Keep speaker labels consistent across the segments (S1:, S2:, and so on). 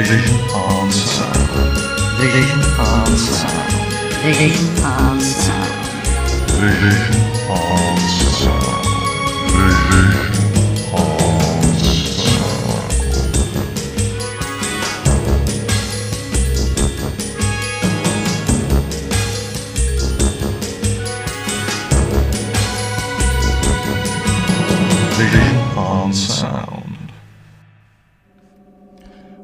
S1: Vision on sound.
S2: Vision on sound. Vision on sound.
S1: Vision on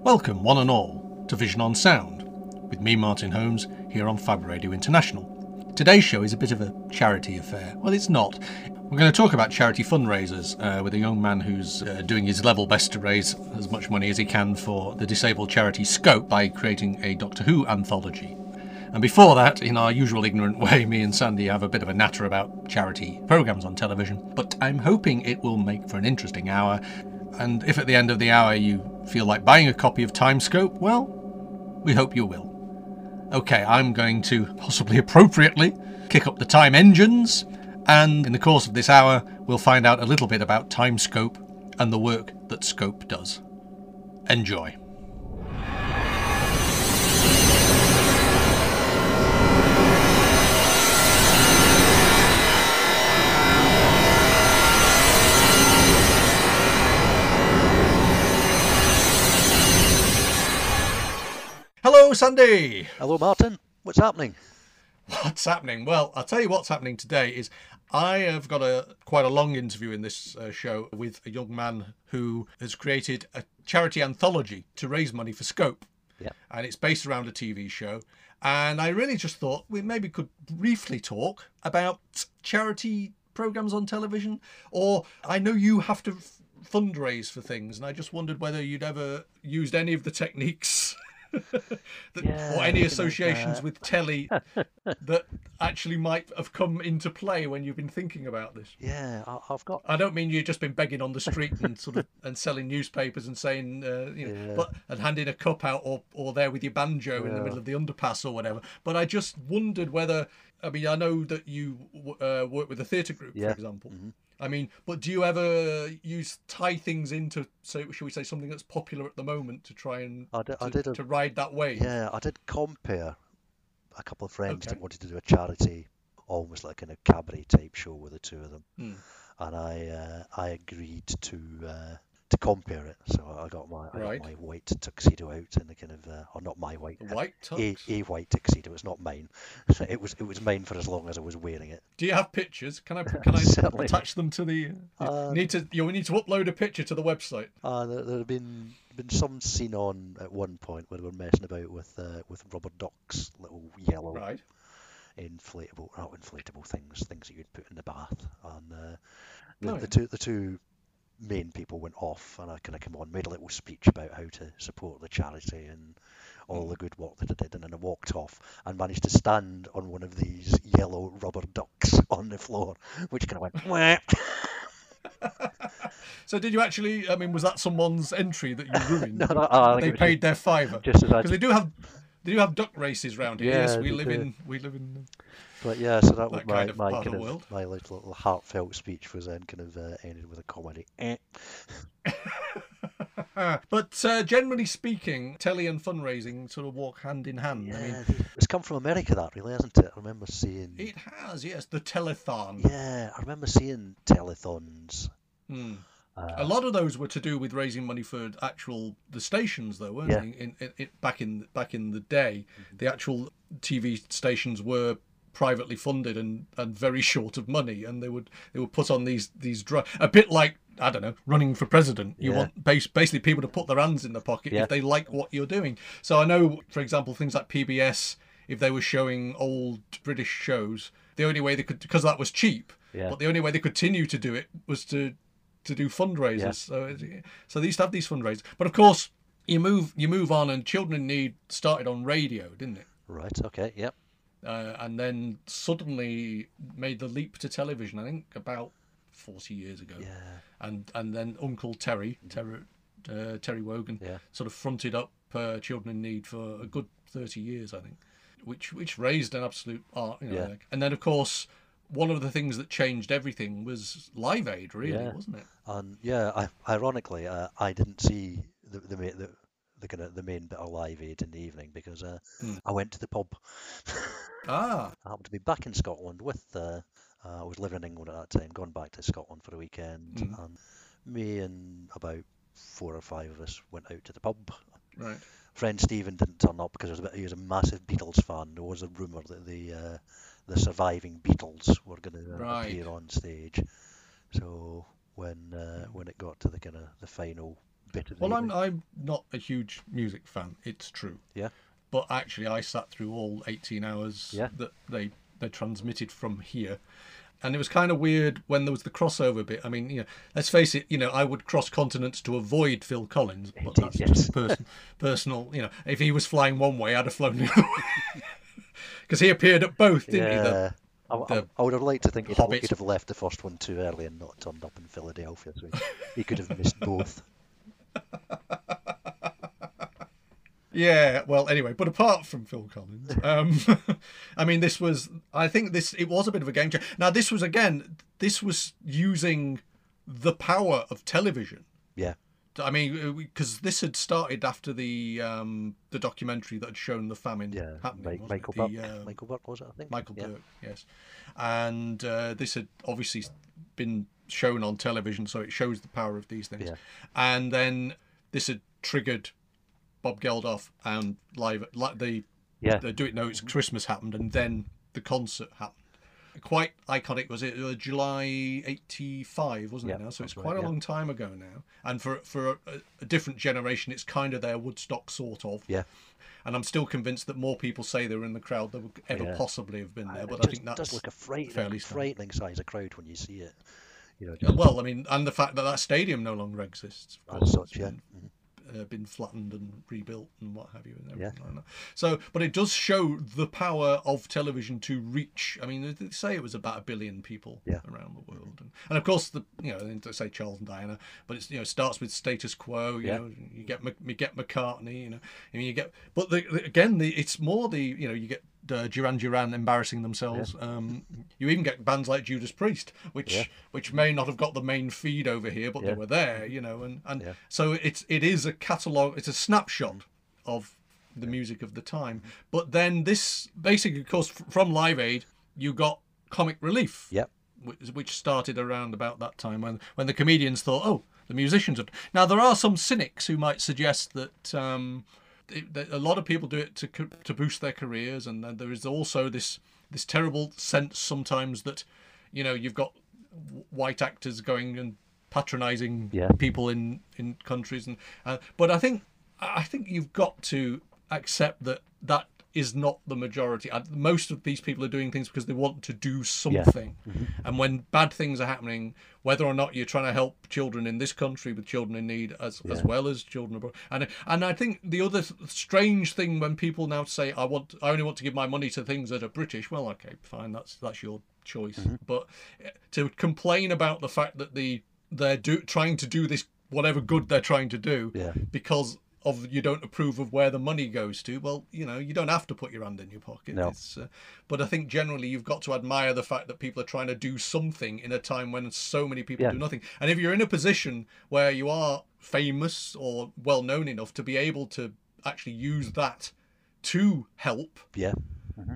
S3: Welcome, one and all, to Vision on Sound, with me, Martin Holmes, here on Fab Radio International. Today's show is a bit of a charity affair. Well, it's not. We're going to talk about charity fundraisers uh, with a young man who's uh, doing his level best to raise as much money as he can for the disabled charity Scope by creating a Doctor Who anthology. And before that, in our usual ignorant way, me and Sandy have a bit of a natter about charity programmes on television. But I'm hoping it will make for an interesting hour. And if at the end of the hour you feel like buying a copy of Timescope, well, we hope you will. Okay, I'm going to possibly appropriately kick up the time engines, and in the course of this hour, we'll find out a little bit about Timescope and the work that Scope does. Enjoy. Hello, Sandy!
S4: Hello, Martin. What's happening?
S3: What's happening? Well, I'll tell you what's happening today is I have got a quite a long interview in this uh, show with a young man who has created a charity anthology to raise money for Scope.
S4: Yeah.
S3: And it's based around a TV show. And I really just thought we maybe could briefly talk about charity programs on television. Or I know you have to f- fundraise for things, and I just wondered whether you'd ever used any of the techniques. that,
S4: Yeah,
S3: or any associations with telly that actually might have come into play when you've been thinking about this.
S4: Yeah, I, I've got.
S3: I don't mean you've just been begging on the street and sort of and selling newspapers and saying, uh, you know,
S4: Yeah.
S3: but and handing a cup out or or there with your banjo in the middle of the underpass or whatever. But I just wondered whether I mean I know that you uh, work with a theatre group,
S4: Yeah.
S3: for example. I mean, but do you ever use tie things into, so should we say, something that's popular at the moment to try and
S4: I did- I
S3: to,
S4: did a-
S3: to ride that wave?
S4: Yeah, I did compare a couple of friends
S3: Okay.
S4: that wanted to do a charity, almost like in a cabaret type show with the two of them,
S3: Hmm.
S4: and I uh, I agreed to uh, to compare it. So I got my I got my white tuxedo out in the kind of uh, or not my white.
S3: White
S4: a,
S3: tux.
S4: a white tuxedo. It's not mine. So it was it was mine for as long as I was wearing it.
S3: Do you have pictures? Can I can I attach them to the?
S4: Uh,
S3: need to you need to upload a picture to the website.
S4: Uh, there, there have been been some seen on at one point where they were messing about with uh, with rubber ducks, little yellow
S3: Right.
S4: inflatable, not inflatable things, things that you'd put in the bath. And uh, the,
S3: Oh,
S4: the two the two main people went off, and I kind of came on, made a little speech about how to support the charity and all the good work that I did, and then I walked off and managed to stand on one of these yellow rubber ducks on the floor, which kind of went. "Wah."
S3: So did you actually? I mean, was that someone's entry that you ruined?
S4: No, no,
S3: they paid their fiver
S4: just as I
S3: because they do have they do have duck races round here. yes, we live
S4: do.
S3: in we live in.
S4: But yeah, so that was my,
S3: kind of
S4: my kind of my little, little heartfelt speech was then kind of uh, ended with a comedy. Eh.
S3: but uh, generally speaking, telly and fundraising sort of walk hand in hand. I mean,
S4: Yeah, it's come from America, that really, hasn't it? I remember seeing.
S3: it has yes, the telethon.
S4: Yeah, I remember seeing telethons.
S3: Hmm.
S4: Uh,
S3: A lot of those were to do with raising money for actual the stations, though, weren't
S4: Yeah.
S3: they? In, in, in, back in back in the day, the actual TV stations were privately funded and, and very short of money, and they would they would put on these these dr- a bit like I don't know running for president. You
S4: Yeah.
S3: want base, basically people to put their hands in their pocket
S4: Yeah.
S3: if they like what you're doing. So I know, for example, things like PBS, if they were showing old British shows, the only way they could because that was cheap.
S4: Yeah.
S3: But the only way they continue to do it was to to do fundraisers. So so they used to have these fundraisers. But of course, you move you move on, and Children in Need started on radio, didn't it?
S4: right, okay, yep.
S3: Uh, and then suddenly made the leap to television. I think about forty years ago.
S4: Yeah,
S3: And and then Uncle Terry, Terry, uh, Terry Wogan,
S4: Yeah.
S3: sort of fronted up uh, Children in Need for a good thirty years, I think, which which raised an absolute art. You know,
S4: Yeah.
S3: like- and then of course. One of the things that changed everything was Live Aid, really,
S4: Yeah.
S3: wasn't it?
S4: and yeah, I, ironically, uh, I didn't see the the, the the kind of the main bit of live aid in the evening because uh,
S3: Hmm.
S4: I went to the pub.
S3: Ah,
S4: I happened to be back in Scotland with. Uh, uh, I was living in England at that time, gone back to Scotland for the weekend,
S3: Mm.
S4: and me and about four or five of us went out to the pub.
S3: right.
S4: Friend Stephen didn't turn up because he was a, bit, he was a massive Beatles fan. There was a rumor that the uh, the surviving Beatles were going to uh,
S3: Right.
S4: appear on stage. So when uh, when it got to the kind of the final bit of
S3: Well, I'm I'm not a huge music fan. It's true.
S4: yeah
S3: But actually, I sat through all 18 hours
S4: Yeah.
S3: that they they transmitted from here, and it was kind of weird when there was the crossover bit. I mean, you know, let's face it. You know, I would cross continents to avoid Phil Collins, but
S4: Indeed,
S3: that's
S4: yes.
S3: just person, personal. You know, if he was flying one way, I'd have flown the other way. Because he appeared at both, didn't he? The-
S4: yeah. I, I- I would have liked to think he'd, he'd have left the first one too early and not turned up in Philadelphia, so he, he could have missed both.
S3: Yeah, well, anyway, but apart from Phil Collins, um, I mean, this was, I think this, it was a bit of a game changer. Now, this was, again, this was using the power of television.
S4: Yeah,
S3: I mean, because this had started after the um, the documentary that had shown the famine
S4: yeah.
S3: happening. It?
S4: Michael Buerk,
S3: uh,
S4: Michael Buerk was it? I think.
S3: Michael
S4: yeah.
S3: Buerk, yes. And uh, this had obviously been shown on television, so it shows the power of these things.
S4: Yeah.
S3: And then this had triggered Bob Geldof and live like the
S4: Yeah,
S3: the Do It Know It's Christmas happened, and then the concert happened. Quite iconic was it? Uh, July '85, wasn't
S4: Yeah,
S3: it? Now, so it's
S4: that's right,
S3: quite a
S4: yeah.
S3: long time ago now. And for for a, a different generation, it's kind of their Woodstock sort of.
S4: yeah.
S3: And I'm still convinced that more people say they were in the crowd than would ever possibly have been there.
S4: It
S3: But I
S4: just
S3: think that's
S4: does look a frightening,
S3: fairly
S4: frightening size of crowd when you see it. You know,
S3: well, I mean, and the fact that that stadium no longer exists, of course,
S4: such, yeah.
S3: been, uh, been flattened and rebuilt and what have you, and
S4: Yeah.
S3: like that. So, but it does show the power of television to reach. I mean, they say it was about a billion people
S4: Yeah.
S3: around the world, and, and of course, the you know, they say Charles and Diana, but it's you know, starts with status quo. You
S4: Yeah.
S3: know, you get you get McCartney. You know, I mean, you get, but the, the, again, the it's more the you know, you get. Uh, Duran Duran embarrassing themselves. Um, you even get bands like Judas Priest, which
S4: Yeah.
S3: which may not have got the main feed over here, but
S4: Yeah.
S3: they were there, you know, and and
S4: Yeah.
S3: so it's it is a catalog, it's a snapshot of the music of the time. But then this basically, of course, from Live Aid, you got Comic Relief,
S4: Yep.
S3: which, which started around about that time when when the comedians thought, oh, the musicians have. Now there are some cynics who might suggest that. Um, it, a lot of people do it to to boost their careers, and then there is also this this terrible sense sometimes that you know you've got white actors going and patronising
S4: Yeah.
S3: people in in countries, and uh, but I think I think you've got to accept that that is not the majority. Most of these people are doing things because they want to do something, and when bad things are happening, whether or not you're trying to help children in this country with children in need as as well as children abroad, and and I think the other strange thing when people now say I want I only want to give my money to things that are British. Well, okay, fine, that's that's your choice, but uh, to complain about the fact that the they're do, trying to do this whatever good they're trying to do
S4: Yeah.
S3: because of you don't approve of where the money goes to well you know you don't have to put your hand in your pocket
S4: No.
S3: Uh, but i think generally you've got to admire the fact that people are trying to do something in a time when so many people
S4: Yeah.
S3: do nothing and if you're in a position where you are famous or well known enough to be able to actually use that to help
S4: Yeah.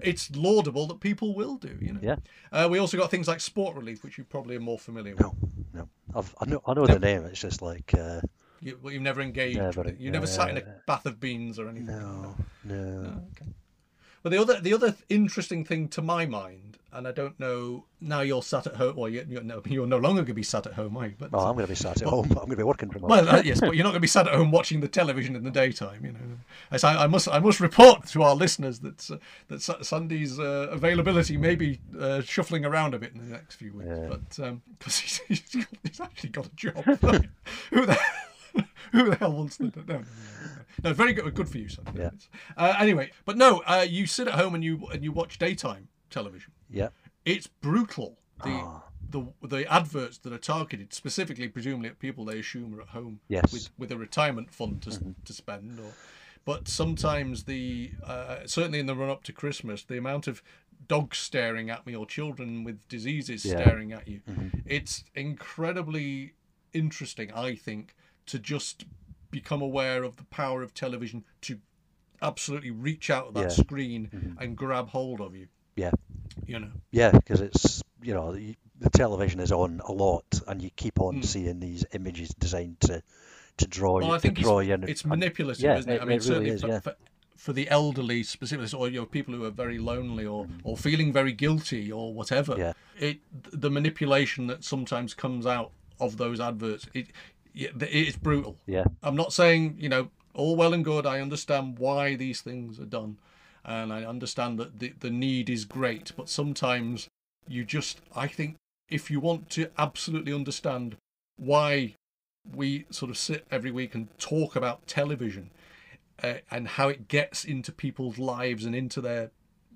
S3: it's laudable that people will do you know
S4: Yeah.
S3: uh, we also got things like sport relief which you probably are more familiar with
S4: No. No. I've, I know. I know the name. It's just like. Uh,
S3: you, well, you've never engaged
S4: Never,
S3: with it. you never sat in a bath of beans or anything
S4: no. No.
S3: But the other the other interesting thing to my mind, and I don't know now you're sat at home, or you, you're, no, you're no longer going to be sat at home, are you? But
S4: Well, I'm going to be sat at home. I'm going to be working from home.
S3: well, uh, yes, but you're not going to be sat at home watching the television in the daytime, you know. As I, I must I must report to our listeners that uh, that Sandy's uh, availability may be uh, shuffling around a bit in the next few weeks,
S4: Yeah.
S3: but because he's, he's, he's actually got a job. Who the who the hell wants to no, no, no, no, very good good for you, Sandy.
S4: Yeah.
S3: Uh, anyway, but no, uh, you sit at home and you and you watch daytime television
S4: Yeah.
S3: it's brutal. The
S4: Ah.
S3: the the adverts that are targeted specifically, presumably at people they assume are at home
S4: Yes. Mm-hmm.
S3: with with a retirement fund to to spend, or but sometimes the uh, certainly in the run up to Christmas, the amount of dogs staring at me or children with diseases
S4: Yeah.
S3: staring at you,
S4: Mm-hmm.
S3: it's incredibly interesting. I think to just become aware of the power of television to absolutely reach out at that
S4: Yeah.
S3: screen and grab hold of you.
S4: Yeah.
S3: You know.
S4: Yeah, because it's you know the, television is on a lot, and you keep on
S3: Mm.
S4: seeing these images designed to to draw
S3: Well,
S4: you
S3: I think
S4: to draw you
S3: it's,
S4: in.
S3: it's manipulative, isn't it?
S4: it-
S3: I mean,
S4: it really
S3: certainly
S4: is,
S3: for,
S4: yeah.
S3: for, for the elderly, specifically, or you know, people who are very lonely or, or feeling very guilty or whatever.
S4: Yeah.
S3: It the manipulation that sometimes comes out of those adverts, it, yeah, it's brutal.
S4: Yeah,
S3: I'm not saying, you know, all well and good. I understand why these things are done. And I understand that the, the need is great. But sometimes you just, I think, if you want to absolutely understand why we sort of sit every week and talk about television uh, and how it gets into people's lives and into their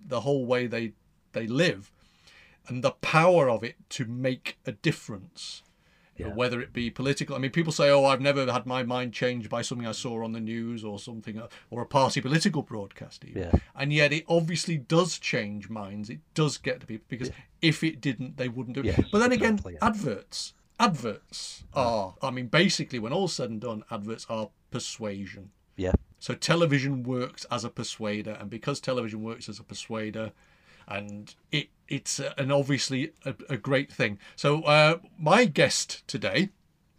S3: the whole way they they live and the power of it to make a difference
S4: Yeah.
S3: whether it be political. I mean, people say, "Oh, I've never had my mind changed by something I saw on the news or something, or a party political broadcast." Even.
S4: Yeah.
S3: And yet, it obviously does change minds. It does get to people because if it didn't, they wouldn't do it.
S4: Yes,
S3: but then again,
S4: exactly, yeah.
S3: adverts, adverts are. I mean, basically, when all's said and done, adverts are persuasion.
S4: yeah,
S3: So television works as a persuader, and because television works as a persuader, and it it's uh, an obviously a, a great thing. So uh, my guest today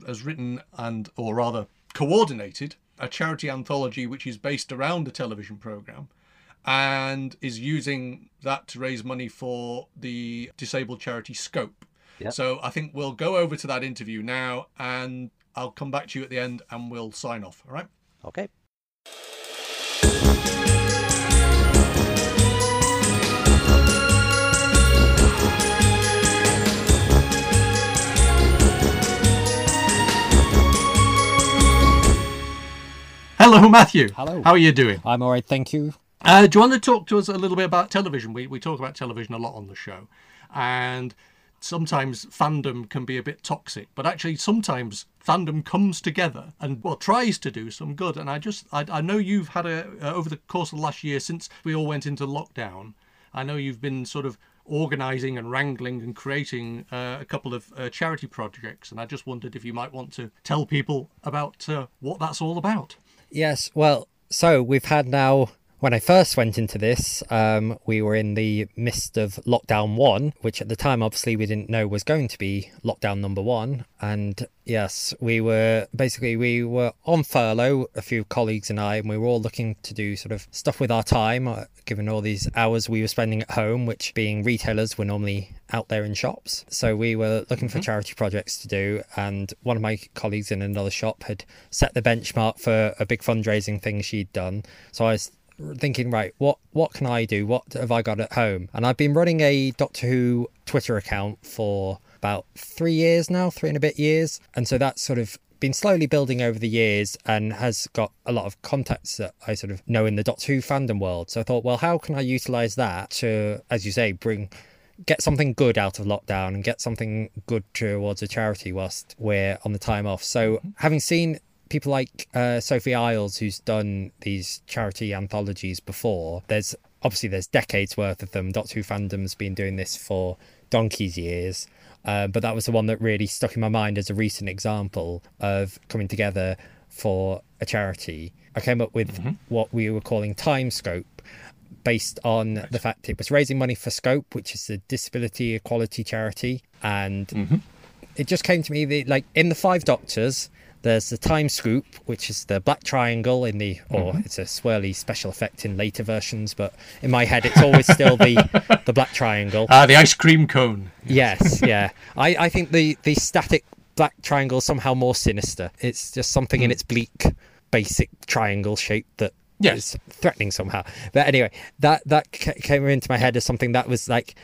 S3: has written and or rather coordinated a charity anthology which is based around a television program and is using that to raise money for the disabled charity Scope.
S4: Yeah.
S3: So I think we'll go over to that interview now and I'll come back to you at the end and we'll sign off. All right.
S4: okay.
S3: Hello, Matthew.
S5: Hello.
S3: How are you doing?
S5: I'm all right, thank you.
S3: Uh, do you want to talk to us a little bit about television? We, we talk about television a lot on the show, and sometimes fandom can be a bit toxic, but actually sometimes fandom comes together and well tries to do some good. And I just I, I know you've had a uh, over the course of the last year since we all went into lockdown. I know you've been sort of organising and wrangling and creating uh, a couple of uh, charity projects, and I just wondered if you might want to tell people about uh, what that's all about.
S5: Yes, well, so we've had now. When I first went into this, um, we were in the midst of lockdown one, which at the time obviously we didn't know was going to be lockdown number one. And yes, we were basically we were on furlough, a few colleagues and I, and we were all looking to do sort of stuff with our time, uh, given all these hours we were spending at home, which being retailers were normally out there in shops. So we were looking for charity projects to do, and one of my colleagues in another shop had set the benchmark for a big fundraising thing she'd done. So I was thinking, right, what what can I do? What have I got at home? And I've been running a Doctor Who Twitter account for about three years now, three and a bit years, and so that's sort of been slowly building over the years and has got a lot of contacts that I sort of know in the Doctor Who fandom world. So I thought, well, how can I utilize that to, as you say, bring get something good out of lockdown and get something good towards a charity whilst we're on the time off. So mm-hmm. having seen people like uh, Sophie Isles, who's done these charity anthologies before, there's obviously there's decades worth of them. Doctor Who fandom's been doing this for donkey's years. Uh, but that was the one that really stuck in my mind as a recent example of coming together for a charity. I came up with what we were calling Time Scope, based on the fact it was raising money for Scope, which is a disability equality charity, and it just came to me that like in the Five Doctors, there's the Time Scoop, which is the black triangle in the, or it's a swirly special effect in later versions, but in my head it's always still the the black triangle.
S3: Ah, the ice cream cone.
S5: Yes, yeah. I, I think the, the static black triangle is somehow more sinister. It's just something in its bleak, basic triangle shape that
S3: Yes.
S5: is threatening somehow. But anyway, that that came into my head as something that was like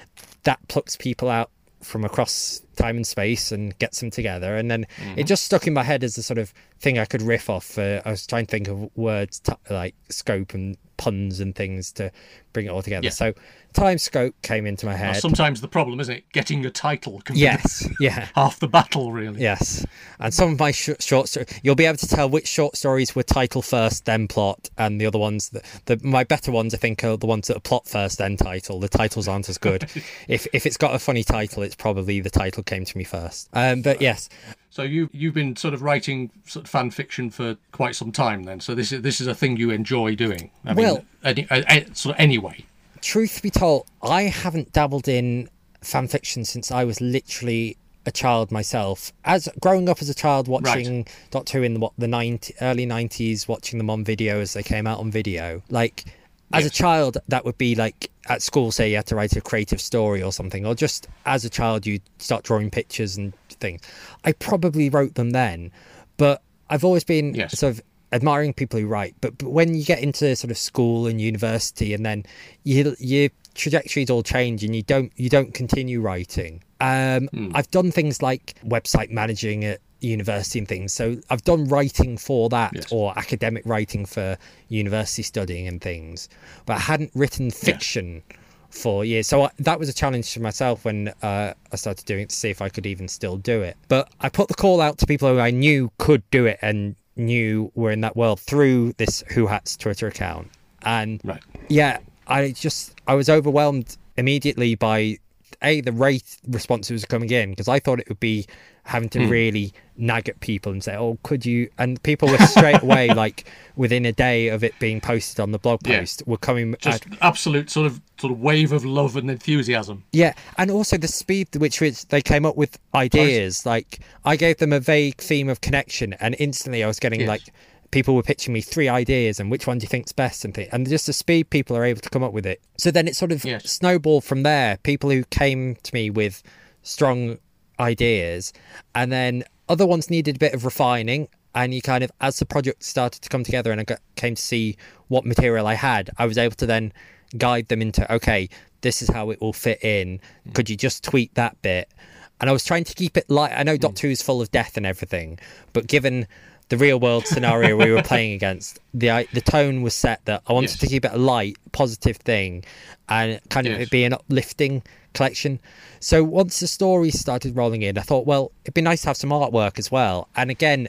S5: that plucks people out from across time and space and gets them together. And then it just stuck in my head as a sort of thing I could riff off. Uh, I was trying to think of words t- like scope and puns and things to bring it all together.
S3: Yeah.
S5: So time scope came into my
S3: Now,
S5: head.
S3: sometimes the problem, isn't it? Getting a title can
S5: Yes, yeah.
S3: half the battle, really.
S5: Yes, and some of my sh- short stories, you'll be able to tell which short stories were title first, then plot, and the other ones, that the my better ones, I think, are the ones that are plot first, then title. The titles aren't as good. if if it's got a funny title, it's probably the title came to me first. Um, but yes,
S3: So you you've been sort of writing sort of fan fiction for quite some time then. So this is this is a thing you enjoy doing. I mean,
S5: Well-
S3: any, uh, uh, sort of anyway.
S5: truth be told, I haven't dabbled in fan fiction since I was literally a child myself. As growing up as a child, watching Doctor Who in the what the 90, early nineties, watching them on video as they came out on video. Like as a child, that would be like at school. Say you had to write a creative story or something, or just as a child, you'd start drawing pictures and things. I probably wrote them then, but I've always been
S3: Yes.
S5: sort of admiring people who write but, but when you get into sort of school and university and then you, your trajectories all change and you don't you don't continue writing um
S3: Hmm.
S5: i've done things like website managing at university and things so i've done writing for that
S3: Yes.
S5: or academic writing for university studying and things but i hadn't written fiction for years. So I, that was a challenge for myself when uh, I started doing it to see if I could even still do it. But I put the call out to people who I knew could do it and knew were in that world through this Who Hats Twitter account. And
S3: Right.
S5: yeah, I just I was overwhelmed immediately by a the rate responses was coming in because I thought it would be having to hmm. really nag at people and say, "Oh, could you?" And people were straight away like within a day of it being posted on the blog
S3: Yeah.
S5: post were coming
S3: Just
S5: at
S3: absolute sort of sort of wave of love and enthusiasm.
S5: Yeah, and also the speed which which they came up with ideas. Like I gave them a vague theme of connection, and instantly I was getting
S3: Yes.
S5: like people were pitching me three ideas and which one do you think's best and thing. And just the speed people are able to come up with it. So then it sort of
S3: Yes.
S5: snowballed from there. People who came to me with strong ideas, and then other ones needed a bit of refining. And you kind of, as the project started to come together and I got, came to see what material I had, I was able to then guide them into, okay, this is how it will fit in. Mm. Could you just tweak that bit? And I was trying to keep it light. I know mm. Doctor Who's full of death and everything, but given the real world scenario we were playing against, the uh, the tone was set that I wanted
S3: Yes.
S5: to keep it a light, positive thing, and kind of
S3: Yes.
S5: it be an uplifting collection. So once the story started rolling in, I thought, well, it'd be nice to have some artwork as well. And again,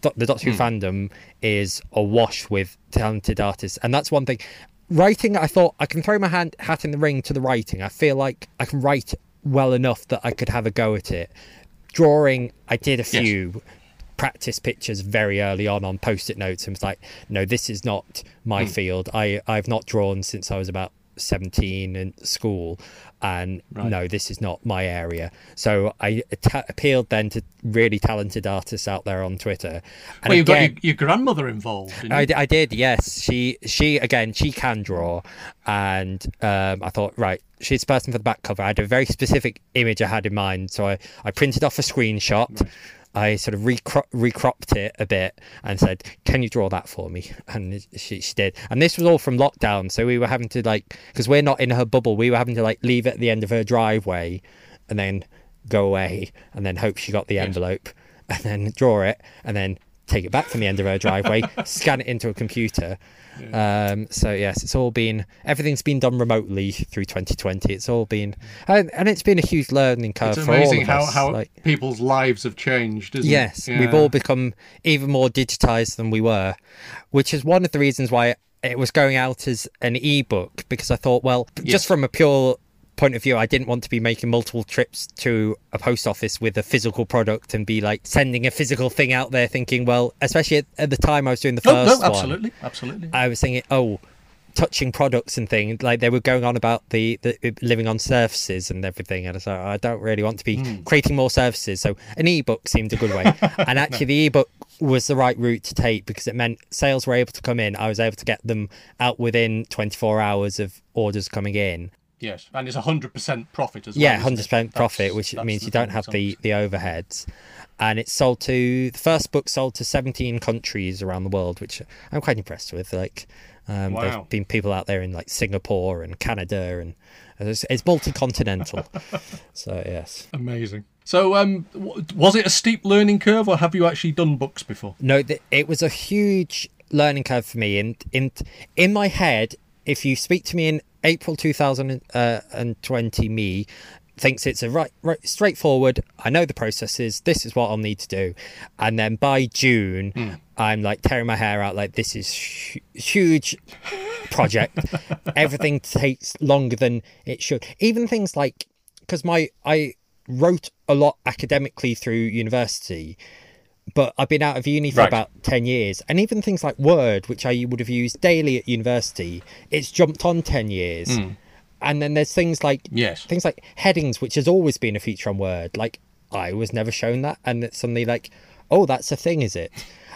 S5: the Doctor Who hmm. fandom is awash with talented artists, and that's one thing. Writing, I thought I can throw my hand hat in the ring to the writing. I feel like I can write well enough that I could have a go at it. Drawing, I did a few practice pictures very early on on post-it notes and was like, no, this is not my field. I I've not drawn since I was about 17 in school and no this is not my area so i ta appealed then to really talented artists out there on twitter and
S3: Well, you've got your, your grandmother involved.
S5: I,
S3: you?
S5: did, yes. She, she again, she can draw, and um, I thought, right, she's the person for the back cover. I had a very specific image I had in mind, so I, I printed off a screenshot. I sort of recro- recropped it a bit and said, "Can you draw that for me?" And she, she did. And this was all from lockdown, so we were having to like, because we're not in her bubble, we were having to like leave it at the end of her driveway, and then go away, and then hope she got the envelope, and then draw it, and then take it back from the end of her driveway, scan it into a computer. Um, so yes, it's all been everything's been done remotely through 2020. It's all been and, and it's been a huge learning curve
S3: It's
S5: for all
S3: amazing
S5: of
S3: how,
S5: us.
S3: how
S5: like,
S3: people's lives have changed, isn't
S5: yes,
S3: it?
S5: we've all become even more digitized than we were, which is one of the reasons why it was going out as an ebook because I thought, well,
S3: Yes.
S5: just from a pure point of view, I didn't want to be making multiple trips to a post office with a physical product and be like sending a physical thing out there, thinking, well, especially at, at the time I was doing the
S3: No,
S5: first
S3: no,
S5: one.
S3: absolutely, absolutely.
S5: I was thinking, oh, touching products and things like they were going on about the, the living on surfaces and everything, and I was like, I don't really want to be
S3: Hmm.
S5: creating more surfaces. So an ebook seemed a good way, and actually the ebook was the right route to take because it meant sales were able to come in. I was able to get them out within 24 hours of orders coming in.
S3: Yes, and it's a hundred percent profit as well.
S5: Yeah, hundred percent profit, which means you don't have the the overheads. And it's sold to the first book sold to seventeen countries around the world, which I'm quite impressed with. Like, um,
S3: Wow.
S5: there's been people out there in like Singapore and Canada, and it's, it's multi-continental. so yes,
S3: Amazing. So, um, w- was it a steep learning curve, or have you actually done books before?
S5: no, th- it was a huge learning curve for me. And in in my head, if you speak to me in April 2020, uh, me thinks it's a right, right straightforward. I know the processes. This is what I'll need to do, and then by June, hmm. I'm like tearing my hair out. Like this is hu- huge project. Everything takes longer than it should. Even things like because my I wrote a lot academically through university, but I've been out of uni for
S3: Right.
S5: about 10 years. And even things like Word, which I would have used daily at university, it's jumped on 10 years. Hmm. And then there's things like
S3: Yes.
S5: things like headings, which has always been a feature on Word. Like I was never shown that, and it's suddenly like, oh, that's a thing, is it?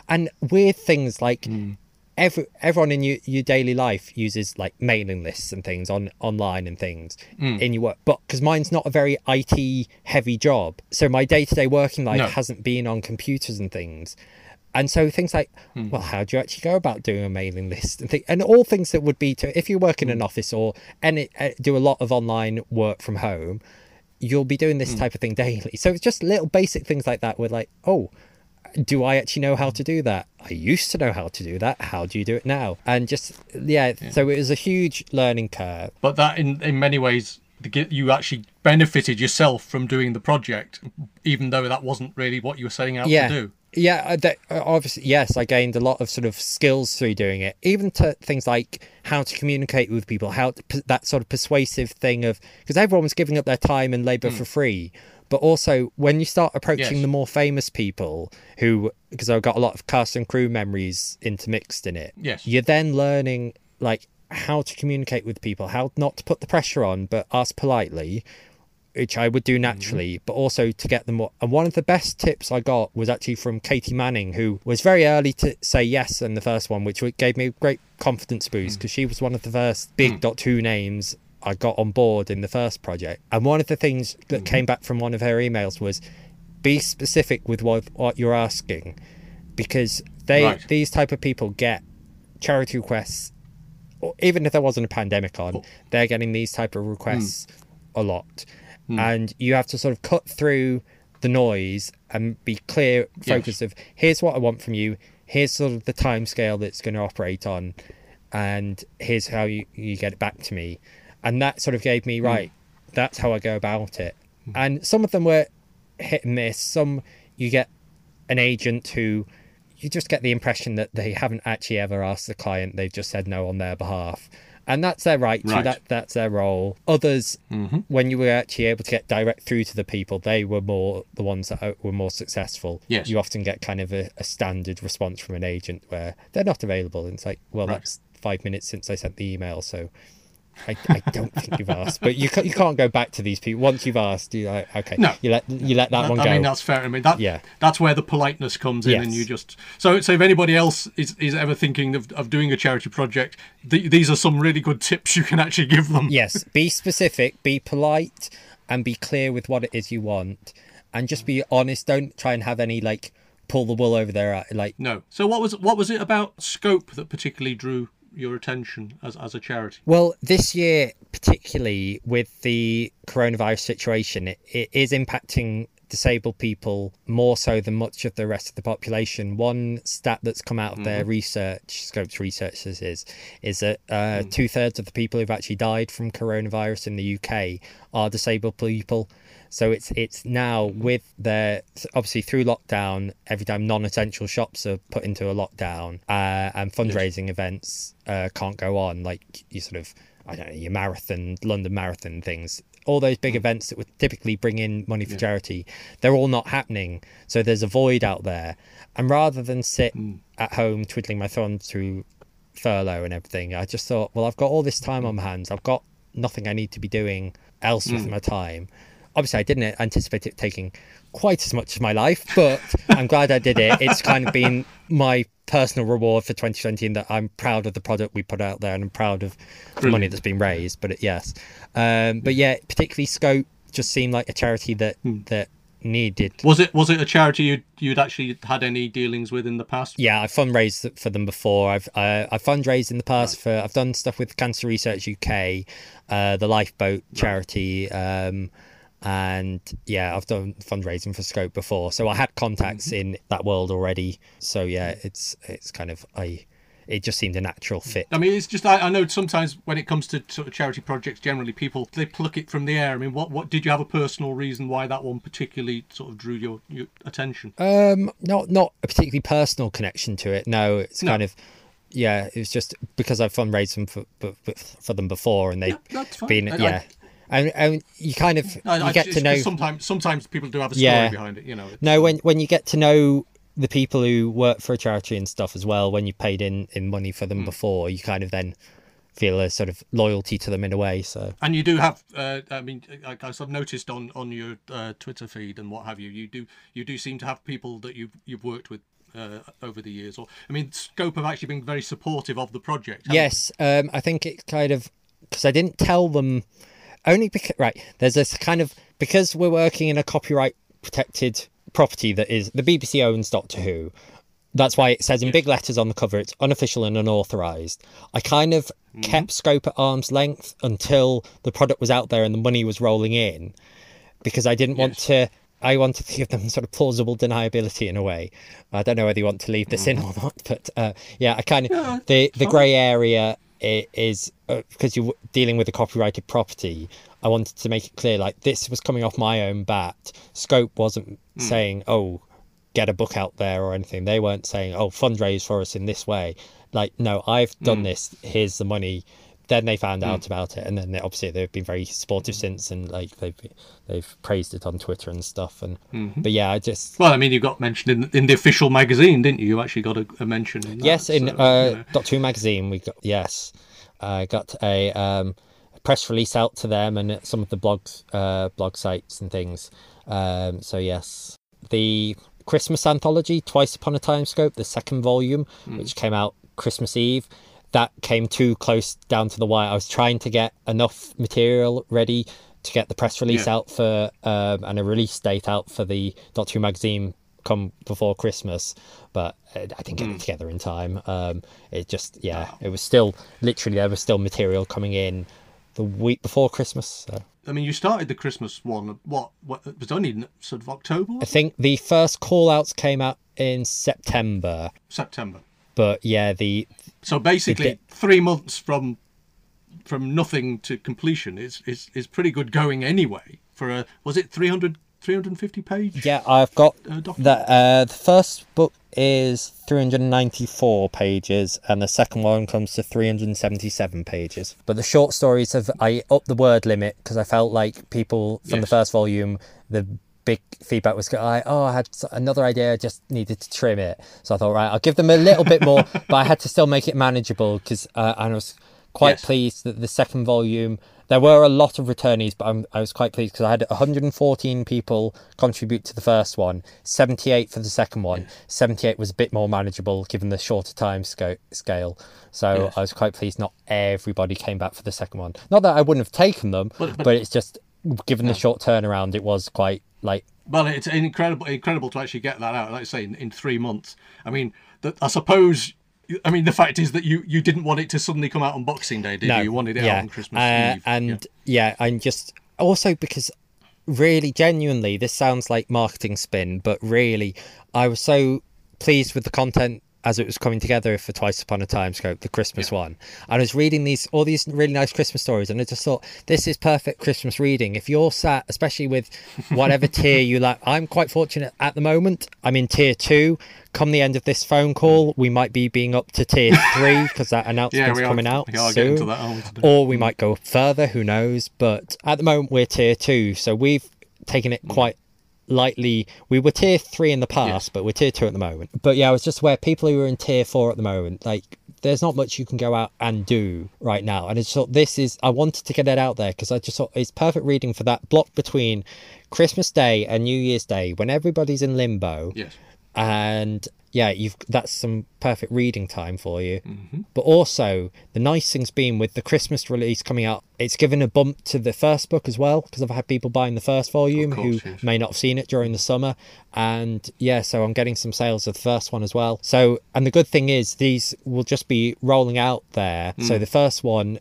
S5: And weird things like hmm. Every everyone in your, your daily life uses like mailing lists and things on online and things mm. in your work. But because mine's not a very IT heavy job, so my day to day working life
S3: No.
S5: hasn't been on computers and things. And so things like, hmm. well, how do you actually go about doing a mailing list and things, and all things that would be to if you work in an hmm. office or any uh, do a lot of online work from home, you'll be doing this hmm. type of thing daily. So it's just little basic things like that. We're like, oh, do I actually know how to do that? I used to know how to do that. How do you do it now? And just yeah, so it was a huge learning curve.
S3: But that, in in many ways, you actually benefited yourself from doing the project, even though that wasn't really what you were setting out
S5: yeah
S3: to do.
S5: yeah uh, that, uh, obviously yes i gained a lot of sort of skills through doing it even to things like how to communicate with people how to, that sort of persuasive thing of because everyone was giving up their time and labor for free but also when you start approaching.
S3: Yes.
S5: the more famous people who because i've got a lot of cast and crew memories intermixed in it
S3: Yes.
S5: you're then learning like how to communicate with people how not to put the pressure on but ask politely which I would do mm-hmm. naturally, but also to get them. And one of the best tips I got was actually from Katy Manning, who was very early to say yes in the first one, which gave me a great confidence boost mm. because she was one of the first big mm. Dot Two names I got on board in the first project. And one of the things that mm-hmm. came back from one of her emails was be specific with what, what you're asking. Because they
S3: Right.
S5: these type of people get charity requests or even if there wasn't a pandemic on, oh. they're getting these type of requests mm. a lot, mm. and you have to sort of cut through the noise and be clear, focused of here's what I want from you, here's sort of the time scale that's going to operate on, and here's how you, you get it back to me, and that sort of gave me right. That's how I go about it, and some of them were hit and miss. Some you get an agent who you just get the impression that they haven't actually ever asked the client they've just said no on their behalf and that's their right, to that that's their role others when you were actually able to get direct through to the people they were more the ones that uh, were more successful
S3: Yes.
S5: you often get kind of a, a standard response from an agent where they're not available and it's like well
S3: Right.
S5: that's five minutes since i sent the email so I, I don't think you've asked, but you can't, you can't go back to these people once you've asked. You like okay,
S3: No.
S5: you let you let that one go.
S3: I mean, that's fair. I mean, that
S5: Yeah.
S3: that's where the politeness comes in, and you just so so. If anybody else is, is ever thinking of, of doing a charity project, th- these are some really good tips you can actually give them.
S5: yes be specific be polite and be clear with what it is you want and just be honest don't try and have any like pull the wool over their eye like
S3: No. So what was what was it about scope that particularly drew your attention as as a charity?
S5: well this year particularly with the coronavirus situation it, it is impacting disabled people more so than much of the rest of the population. One stat that's come out of their research scopes research this is is that uh, two-thirds of the people who've actually died from coronavirus in the uk are disabled people So it's it's now with their obviously through lockdown, every time non-essential shops are put into a lockdown uh, and fundraising events uh, can't go on, like you sort of I don't know your marathon, London Marathon things, all those big events that would typically bring in money for charity, they're all not happening. So there's a void out there, and rather than sit at home twiddling my thumbs through furlough and everything, I just thought, well, I've got all this time on my hands. I've got nothing I need to be doing else with my time. Obviously, I didn't anticipate it taking quite as much of my life, but I'm glad I did it. It's kind of been my personal reward for 2020 in that I'm proud of the product we put out there and I'm proud of the money that's been raised. But it, yes, um, but yeah, particularly Scope just seemed like a charity that that needed
S3: Was it was it a charity you'd you'd actually had any dealings with in the past?
S5: yeah, I've fundraised for them before. I've uh, I've fundraised in the past for I've done stuff with Cancer Research UK, uh, the Lifeboat charity, um, and yeah, I've done fundraising for Scope before. So I had contacts in that world already. So yeah, it's it's kind of I it just seemed a natural fit.
S3: I mean, it's just I, I know sometimes when it comes to sort of charity projects, generally people they pluck it from the air. I mean, what what did you have a personal reason why that one particularly sort of drew your, your attention?
S5: Um, not not a particularly personal connection to it. No, it's
S3: No.
S5: kind of yeah. It was just because I've fundraised them for for, for them before, and they've
S3: Yeah,
S5: been
S3: I- I-
S5: yeah. And, and you kind of
S3: I-
S5: you
S3: I-
S5: get to know
S3: sometimes sometimes people do have a story
S5: Yeah.
S3: behind it. You know.
S5: no when when you get to know the people who work for a charity and stuff as well when you paid in in money for them before you kind of then feel a sort of loyalty to them in a way so
S3: And you do have, uh, I mean, I've noticed on on your uh, Twitter feed and what have you, you do you do seem to have people that you've you've worked with uh, over the years. Or I mean, Scope have actually been very supportive of the project.
S5: Yes, um, I think it kind of because I didn't tell them only because right. There's this kind of because we're working in a copyright protected property that is the BBC owns Doctor Who. That's why it says in big letters on the cover it's unofficial and unauthorized. I kind of kept scope at arm's length until the product was out there and the money was rolling in because I didn't want to. I wanted to give them sort of plausible deniability in a way. I don't know whether you want to leave this in or not, but uh, yeah, I kind of the the grey area i- is uh, because you're dealing with a copyrighted property. I wanted to make it clear, like this was coming off my own bat. Scope wasn't saying, "Oh, get a book out there" or anything. They weren't saying, "Oh, fundraise for us in this way." Like, no, I've done this. Here's the money. Then they found out about it, and then they, obviously they've been very supportive since, and like they've they've praised it on Twitter and stuff. And but yeah, I just
S3: Well, I mean, you got mentioned in, in the official magazine, didn't you? You actually got a, a mention in that.
S5: Yes, in
S3: so,
S5: uh,
S3: you know.
S5: Doctor Who magazine, we got yes, I got a, um, press release out to them and some of the blogs, uh, blog sites and things. Um, so yes, the Christmas anthology, Twice Upon a Time Scope, the second volume, which came out Christmas Eve. That came too close down to the wire. I was trying to get enough material ready to get the press release
S3: Yeah.
S5: out for um, and a release date out for the Doctor Who magazine come before Christmas, but uh, I didn't get it together in time. Um, it just, yeah, it was still literally there was still material coming in the week before Christmas. So.
S3: I mean, you started the Christmas one. What? What? It was only in sort of October,
S5: I think the first call outs came out in September,
S3: September.
S5: But yeah, the
S3: So basically,
S5: It
S3: three months from from nothing to completion is is is pretty good going anyway. For a was it 300, 350 page?
S5: yeah, I've got
S3: Uh,
S5: the uh, the first book is 394 pages and the second one comes to 377 pages but the short stories have i upped the word limit because i felt like people from the first volume the big feedback was like oh i had another idea i just needed to trim it. So i thought right i'll give them a little bit more but i had to still make it manageable because uh, and i was quite
S3: Yes.
S5: pleased that the second volume there were a lot of returnees but I'm, i was quite pleased because i had 114 people contribute to the first one 78 for the second one. 78 was a bit more manageable given the shorter time sco- scale. So
S3: Yes.
S5: i was quite pleased not everybody came back for the second one. Not that i wouldn't have taken them
S3: But-
S5: but,
S3: but-
S5: it's just given the short turnaround it was quite like
S3: Well, it's incredible, incredible to actually get that out. Like I say, in, in three months. I mean, that I suppose. I mean, the fact is that you you didn't want it to suddenly come out on Boxing Day, did you? You wanted it out on Christmas
S5: Uh,
S3: Eve.
S5: and yeah. I'm just also because really genuinely this sounds like marketing spin, but really I was so pleased with the content as it was coming together for Twice Upon a Time Scope, the Christmas one. And I was reading these all these really nice Christmas stories and I just thought this is perfect Christmas reading. If you're sat, especially with whatever tier you like I'm quite fortunate at the moment. I'm in tier two. Come the end of this phone call, we might be being up to tier three because that announcement's
S3: are-
S5: coming out
S3: we are
S5: soon
S3: getting to that, aren't we, today?
S5: or we might go further who knows but at the moment we're tier two so we've taken it mm. quite lightly. We were tier three in the past but we're tier two at the moment. But yeah i was just aware people who are in tier four at the moment like there's not much you can go out and do right now. And i just thought this is i wanted to get it out there because i just thought it's perfect reading for that block between christmas day and new year's day when everybody's in limbo
S3: yes.
S5: and yeah you've that's some perfect reading time for you. Mm-hmm. But also the nice thing's been with the christmas release coming out it's given a bump to the first book as well because i've had people buying the first volume
S3: course,
S5: who
S3: yes.
S5: may not have seen it during the summer. And yeah so i'm getting some sales of the first one as well. So and the good thing is these will just be rolling out there. So mm. the first one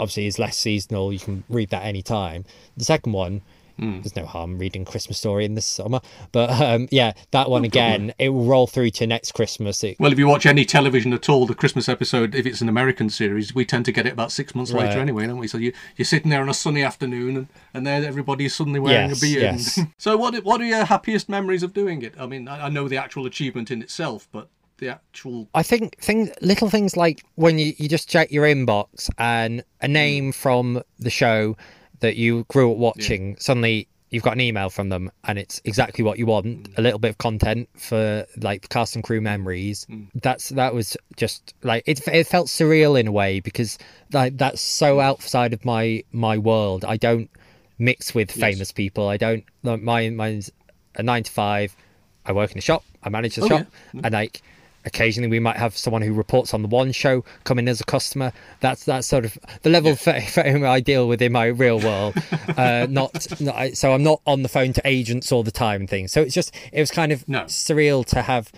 S5: obviously is less seasonal. You can read that anytime the second one there's no harm reading christmas story in the summer but um yeah that one again it will roll through to next christmas it,
S3: Well, if you watch any television at all, the Christmas episode, if it's an American series, we tend to get it about six months
S5: Right.
S3: later anyway, don't we? So you, you're sitting there on a sunny afternoon and, and there everybody's suddenly wearing
S5: Yes,
S3: a beard.
S5: yes.
S3: so what what are your happiest memories of doing it? I mean, I, I know the actual achievement in itself, but the actual...
S5: I think things, little things like when you, you just check your inbox and a name from the show that you grew up watching, suddenly you've got an email from them and it's exactly what you want mm. a little bit of content for like cast and crew memories. Mm. That's that was just like it, it felt surreal in a way because like that's so mm. outside of my my world. I don't mix with famous people. I don't like my mine's a nine to five. I work in a shop. I manage the
S3: Oh,
S5: shop.
S3: yeah.
S5: and like occasionally we might have someone who reports on the one show come in as a customer. That's that sort of the level for, for whom i deal with in my real world. Uh not, not so i'm not on the phone to agents all the time and things so it's just it was kind of
S3: No.
S5: surreal to have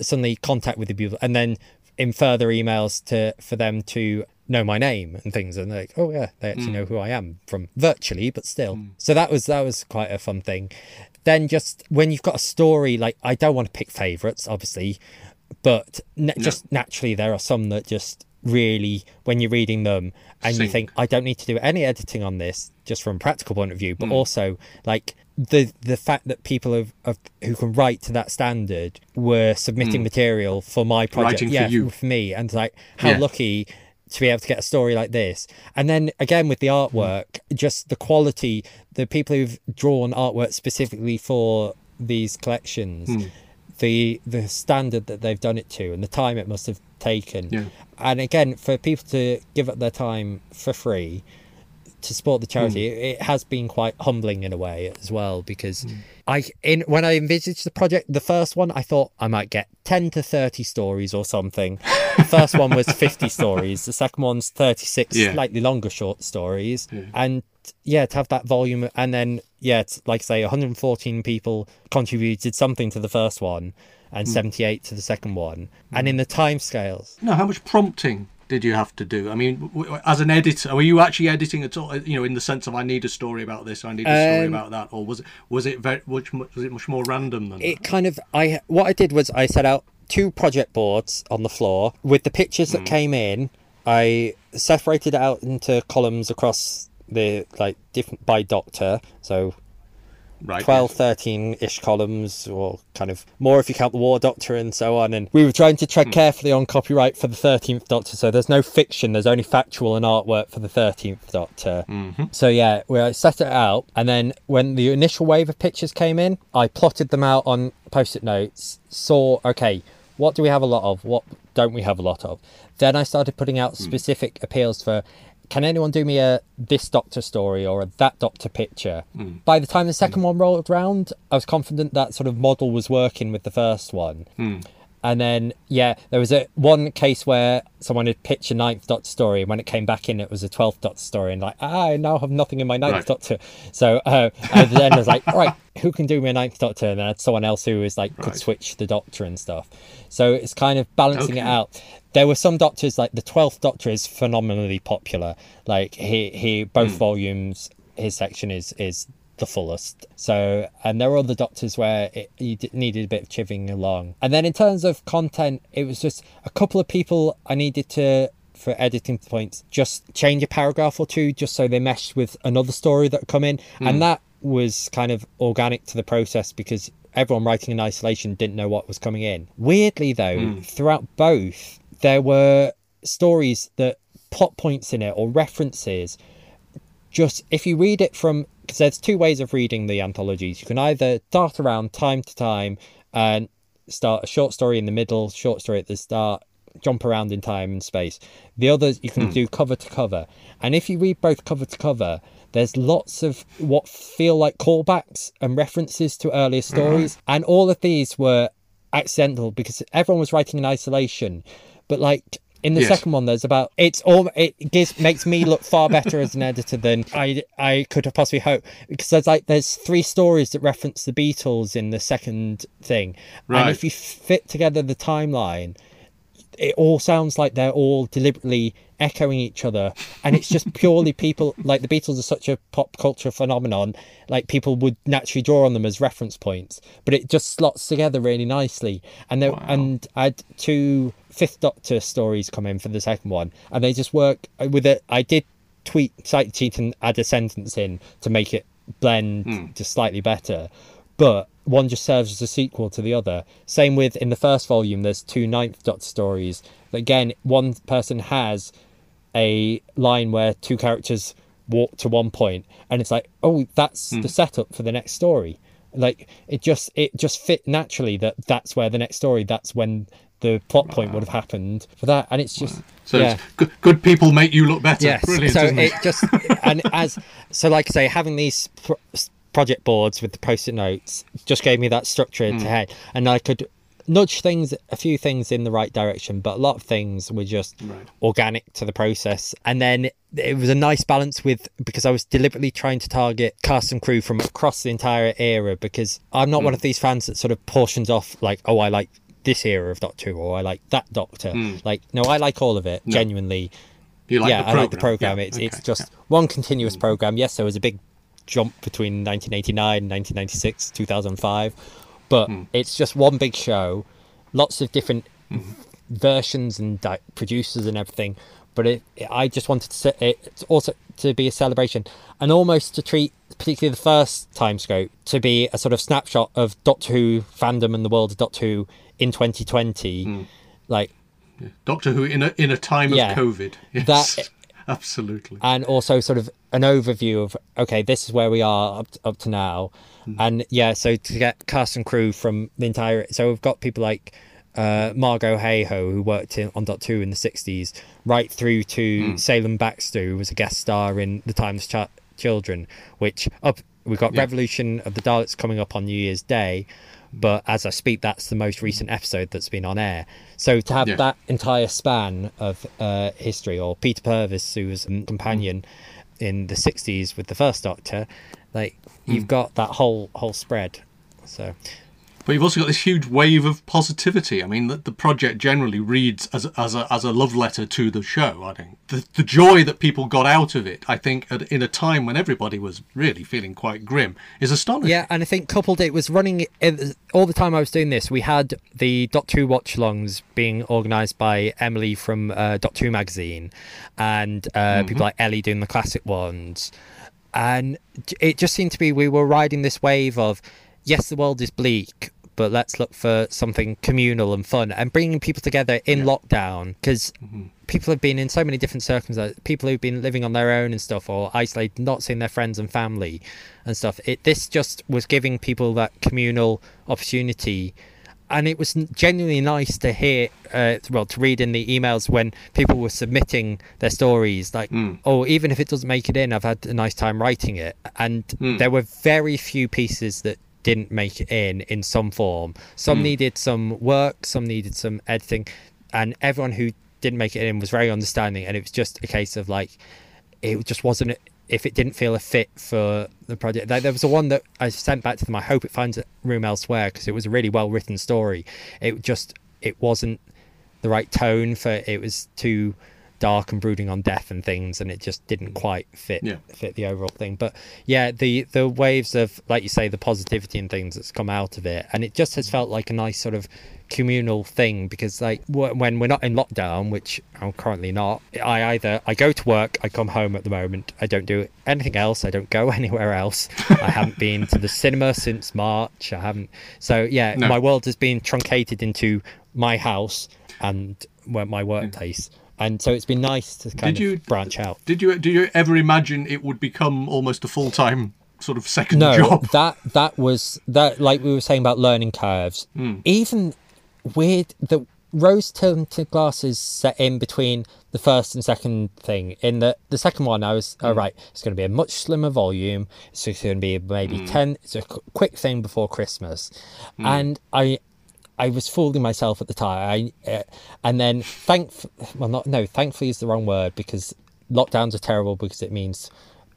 S5: suddenly contact with the people and then in further emails to for them to know my name and things and they're like oh yeah they actually know who i am from virtually but still. So that was that was quite a fun thing. Then just when you've got a story like i don't want to pick favorites obviously but na- just naturally there are some that just really when you're reading them and you think i don't need to do any editing on this just from a practical point of view
S3: Hmm.
S5: but also like the the fact that people have, have who can write to that standard were submitting material for my project
S3: Hmm. Writing for you.
S5: for me and like how
S3: Yeah.
S5: lucky to be able to get a story like this and then again with the artwork just the quality the people who've drawn artwork specifically for these collections
S3: Hmm.
S5: The the standard that they've done it to and the time it must have taken
S3: Yeah.
S5: and again for people to give up their time for free to support the charity
S3: Hmm.
S5: it, has been quite humbling in a way as well because
S3: Hmm.
S5: i in when i envisaged the project the first one i thought i might get 10 to 30 stories or something the first one was 50 stories the second one's 36
S3: Yeah.
S5: slightly longer short stories and yeah to have that volume and then yeah it's like I say 114 people contributed something to the first one and
S3: Hmm.
S5: 78 to the second one and in the time scales
S3: No, how much prompting did you have to do? I mean, as an editor, were you actually editing at all? You know, in the sense of I need a story about this, I need a story
S5: Um,
S3: about that, or was it was it very much mu- was it much more random than
S5: it
S3: that?
S5: kind of i what i did was i set out two project boards on the floor. With the pictures
S3: Hmm.
S5: that came in i separated it out into columns across the like different by doctor. So
S3: Right.
S5: 12 13-ish columns or kind of more if you count the war doctor and so on. And we were trying to tread carefully on copyright for the 13th doctor. So there's no fiction. There's only factual and artwork for the 13th doctor. So yeah we I set it out. And then when the initial wave of pictures came in i plotted them out on post-it notes saw okay what do we have a lot of? What don't we have a lot of? Then i started putting out hmm. specific appeals for can anyone do me a this doctor story or a that doctor picture? Hmm. By the time the second hmm. one rolled round i was confident that sort of model was working with the first one and then yeah there was a one case where someone had pitched a ninth doctor story. And when it came back in it was a 12th doctor story. And like ah, i now have nothing in my ninth
S3: Right.
S5: doctor so uh and then i was like all right who can do me a ninth doctor and then i had someone else who was like could switch the doctor and stuff. So it's kind of balancing it out. There were some doctors like the 12th doctor is phenomenally popular. Like he he both volumes his section is is the fullest. So and there were other doctors where it, you needed a bit of chivvying along. And then in terms of content it was just a couple of people i needed to for editing points just change a paragraph or two just so they meshed with another story that come in. Hmm. And that was kind of organic to the process because everyone writing in isolation didn't know what was coming in. Weirdly though hmm. throughout both there were stories that plot points in it or references just if you read it from because there's two ways of reading the anthologies. You can either dart around time to time and start a short story in the middle short story at the start jump around in time and space. The others you can hmm. do cover to cover. And if you read both cover to cover there's lots of what feel like callbacks and references to earlier hmm. stories. And all of these were accidental because everyone was writing in isolation. But like in the
S3: Yes.
S5: second one there's about it's all it gives makes me look far better as an editor than i i could have possibly hoped. Because there's like there's three stories that reference the beatles in the second thing. And if you fit together the timeline it all sounds like they're all deliberately echoing each other. And it's just purely people like the beatles are such a pop culture phenomenon like people would naturally draw on them as reference points. But it just slots together really nicely. And there and i had two fifth doctor stories come in for the second one. And they just work with it. I did tweet site cheat and add a sentence in to make it blend hmm. just slightly better but one just serves as a sequel to the other. Same with in the first volume, there's two Ninth Doctor stories. Again, one person has a line where two characters walk to one point and it's like oh that's
S3: Hmm.
S5: the setup for the next story like it just it just fit naturally that that's where the next story that's when the plot point would have happened for that and it's just
S3: So
S5: yeah
S3: it's good, good people make you look better.
S5: yes
S3: Brilliant,
S5: so
S3: isn't
S5: it
S3: it?
S5: just and as so like i say having these pro- project boards with the post-it notes just gave me that structure
S3: Hmm.
S5: to head and i could nudge things a few things in the right direction but a lot of things were just
S3: Right.
S5: organic to the process and then it was a nice balance with because i was deliberately trying to target cast and crew from across the entire era because i'm not one
S3: Hmm.
S5: of these fans that sort of portions off like oh i like this era of doctor Who, or i like that doctor like no i like all of it genuinely
S3: You Hmm. like
S5: yeah,
S3: the
S5: I like the
S3: program. Yeah,
S5: It's
S3: okay,
S5: it's just
S3: yeah. Hmm.
S5: one continuous program. Yes, there was a big jump between 1989 and 1996, 2005, but
S3: Hmm.
S5: it's just one big show. Lots of different
S3: Mm-hmm.
S5: versions and di- producers and everything. But it, I just wanted to se- it also to be a celebration and almost to treat particularly the first time scope to be a sort of snapshot of Doctor Who fandom and the world of Doctor Who in 2020.
S3: Hmm.
S5: Like
S3: Doctor Who in a in a time
S5: Yeah.
S3: of COVID. Yes,
S5: That-
S3: absolutely.
S5: and also sort of an overview of okay this is where we are up to, up to now and yeah so to get cast and crew from the entire so we've got people like uh, Margot Hayhoe, who worked in, on Doctor Who in the 60s, right through to Seylan Baxter, who was a guest star in The Times Ch- Children, which up we've got
S3: Yeah.
S5: Revolution of the Daleks coming up on New Year's Day, but as I speak, that's the most recent episode that's been on air. So to have
S3: Yeah.
S5: that entire span of uh, history, or Peter Purves, who was a companion in the 60s with the first Doctor, like you've hmm. got that whole whole spread. So
S3: But you've also got this huge wave of positivity. I mean, the, the project generally reads as a, as a as a love letter to the show. I think the the joy that people got out of it. I think at, in a time when everybody was really feeling quite grim is astonishing.
S5: Yeah, and I think coupled it was running in- all the time I was doing this. We had the Doctor Who watch-alongs being organised by Emily from uh, Doctor Who magazine, and uh, people like Ellie doing the classic ones, and it just seemed to be we were riding this wave of yes, the world is bleak. But let's look for something communal and fun and bringing people together in lockdown because mm-hmm. people have been in so many different circumstances. People who've been living on their own and stuff, or isolated, not seeing their friends and family and stuff. It this just was giving people that communal opportunity, and it was genuinely nice to hear. Uh, well, to read in the emails when people were submitting their stories, like, mm. oh, even if it doesn't make it in, I've had a nice time writing it. And mm. there were very few pieces that didn't make it in in some form. Some hmm. needed some work, some needed some editing, and everyone who didn't make it in was very understanding. And it was just a case of like, it just wasn't. If it didn't feel a fit for the project, like, there was a one that I sent back to them. I hope it finds a room elsewhere because it was a really well written story. It just it wasn't the right tone for it was too dark and brooding on death and things and it just didn't mm. quite fit
S3: Yeah.
S5: fit the overall thing. But yeah the the waves of like you say the positivity and things that's come out of it and it just has mm. felt like a nice sort of communal thing because like when we're not in lockdown which i'm currently not i either i go to work i come home at the moment i don't do anything else i don't go anywhere else. I haven't been to the cinema since march i haven't so yeah
S3: No.
S5: my world has been truncated into my house and my workplace and so it's been nice to kind
S3: Did
S5: of
S3: you-
S5: branch out
S3: Did you did you ever imagine it would become almost a full time sort of second
S5: no
S3: job?
S5: that that was that like we were saying about learning curves
S3: Hmm.
S5: even weird the rose tinted glasses set in between the first and second thing in the the second one i was
S3: Hmm.
S5: all right it's going to be a much slimmer volume it's going to be
S3: Hmm.
S5: maybe 10 it's a quick thing before christmas and i I was fooling myself at the time, I, uh, and then thank well not no thankfully is the wrong word because lockdowns are terrible because it means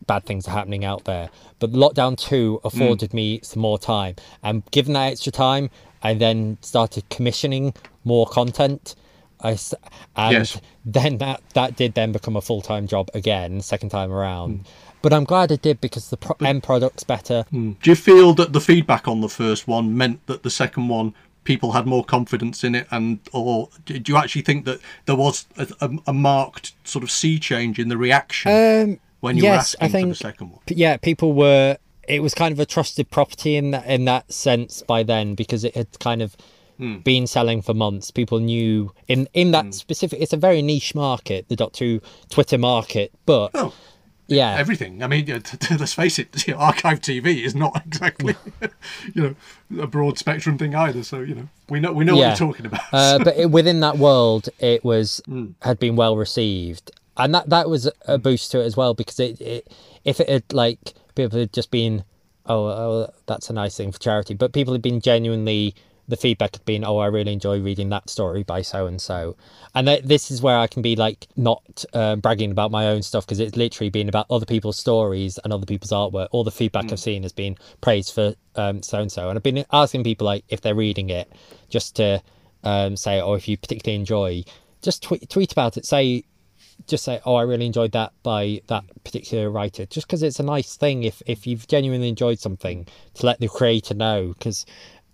S5: bad things are happening out there. But lockdown two afforded mm. me some more time, and given that extra time, I then started commissioning more content. I and
S3: Yes.
S5: then that that did then become a full time job again, second time around. Mm. But I'm glad I did because the pro- end product's better. Mm.
S3: Do you feel that the feedback on the first one meant that the second one people had more confidence in it, and or did you actually think that there was a, a, a marked sort of sea change in the reaction
S5: Um,
S3: when you were
S5: yes, I
S3: asking for
S5: think-
S3: the second one?
S5: Yeah, people were. It was kind of a trusted property in that in that sense by then because it had kind of
S3: Hmm.
S5: been selling for months. People knew in in that specific. It's a very niche market, the Doctor Who Twitter market, but
S3: Oh,
S5: Yeah.
S3: everything. I mean, you know, t- t- let's face it, you know, archive TV is not exactly, mm. you know, a broad spectrum thing either. So you know, we know we know
S5: Yeah.
S3: what you're talking about.
S5: uh, but it, within that world, it was mm. had been well received, and that that was a mm. boost to it as well because it, it if it had like people had just been oh, oh that's a nice thing for charity, but people had been genuinely the feedback had been oh I really enjoy reading that story by so and so, and th- this is where I can be like not uh, bragging about my own stuff because it's literally been about other people's stories and other people's artwork. All the feedback I've seen has been praise for so and so, and I've been asking people like if they're reading it just to um, say, or if you particularly enjoy, just tweet, tweet about it. Say, just say, oh, I really enjoyed that by that particular writer. Just because it's a nice thing if if you've genuinely enjoyed something to let the creator know. Because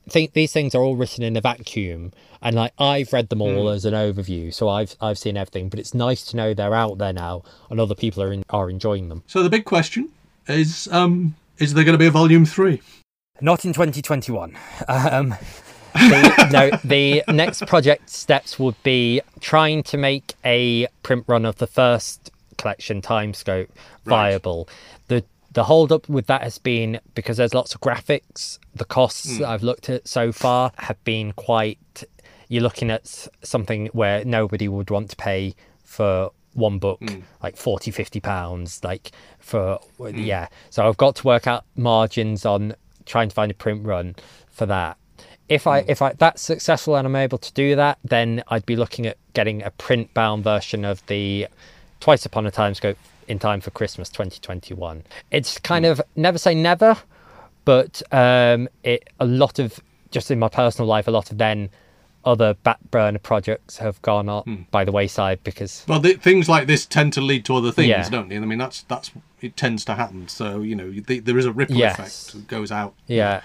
S5: think these things are all written in a vacuum, and like I've read them all as an overview, so I've I've seen everything. But it's nice to know they're out there now, and other people are in, are enjoying them.
S3: so the big question is, um, is there going to be a volume three?
S5: Not in 2021. Um, the, no, the next project steps would be trying to make a print run of the first collection timescope viable. The the hold up with that has been because there's lots of graphics. The costs that I've looked at so far have been quite. You're looking at something where nobody would want to pay for one book hmm. like 40 50 pounds like for hmm. yeah so i've got to work out margins on trying to find a print run for that if i if i that's successful and i'm able to do that then i'd be looking at getting a print bound version of the twice upon a time scope in time for christmas 2021 it's kind of never say never but um it a lot of just in my personal life a lot of then other back burner projects have gone up by the wayside because
S3: Well, the, things like this tend to lead to other things,
S5: Yeah.
S3: don't they? I mean, that's that's it tends to happen. So you know, the, there is a ripple
S5: Yes.
S3: effect that goes out.
S5: yeah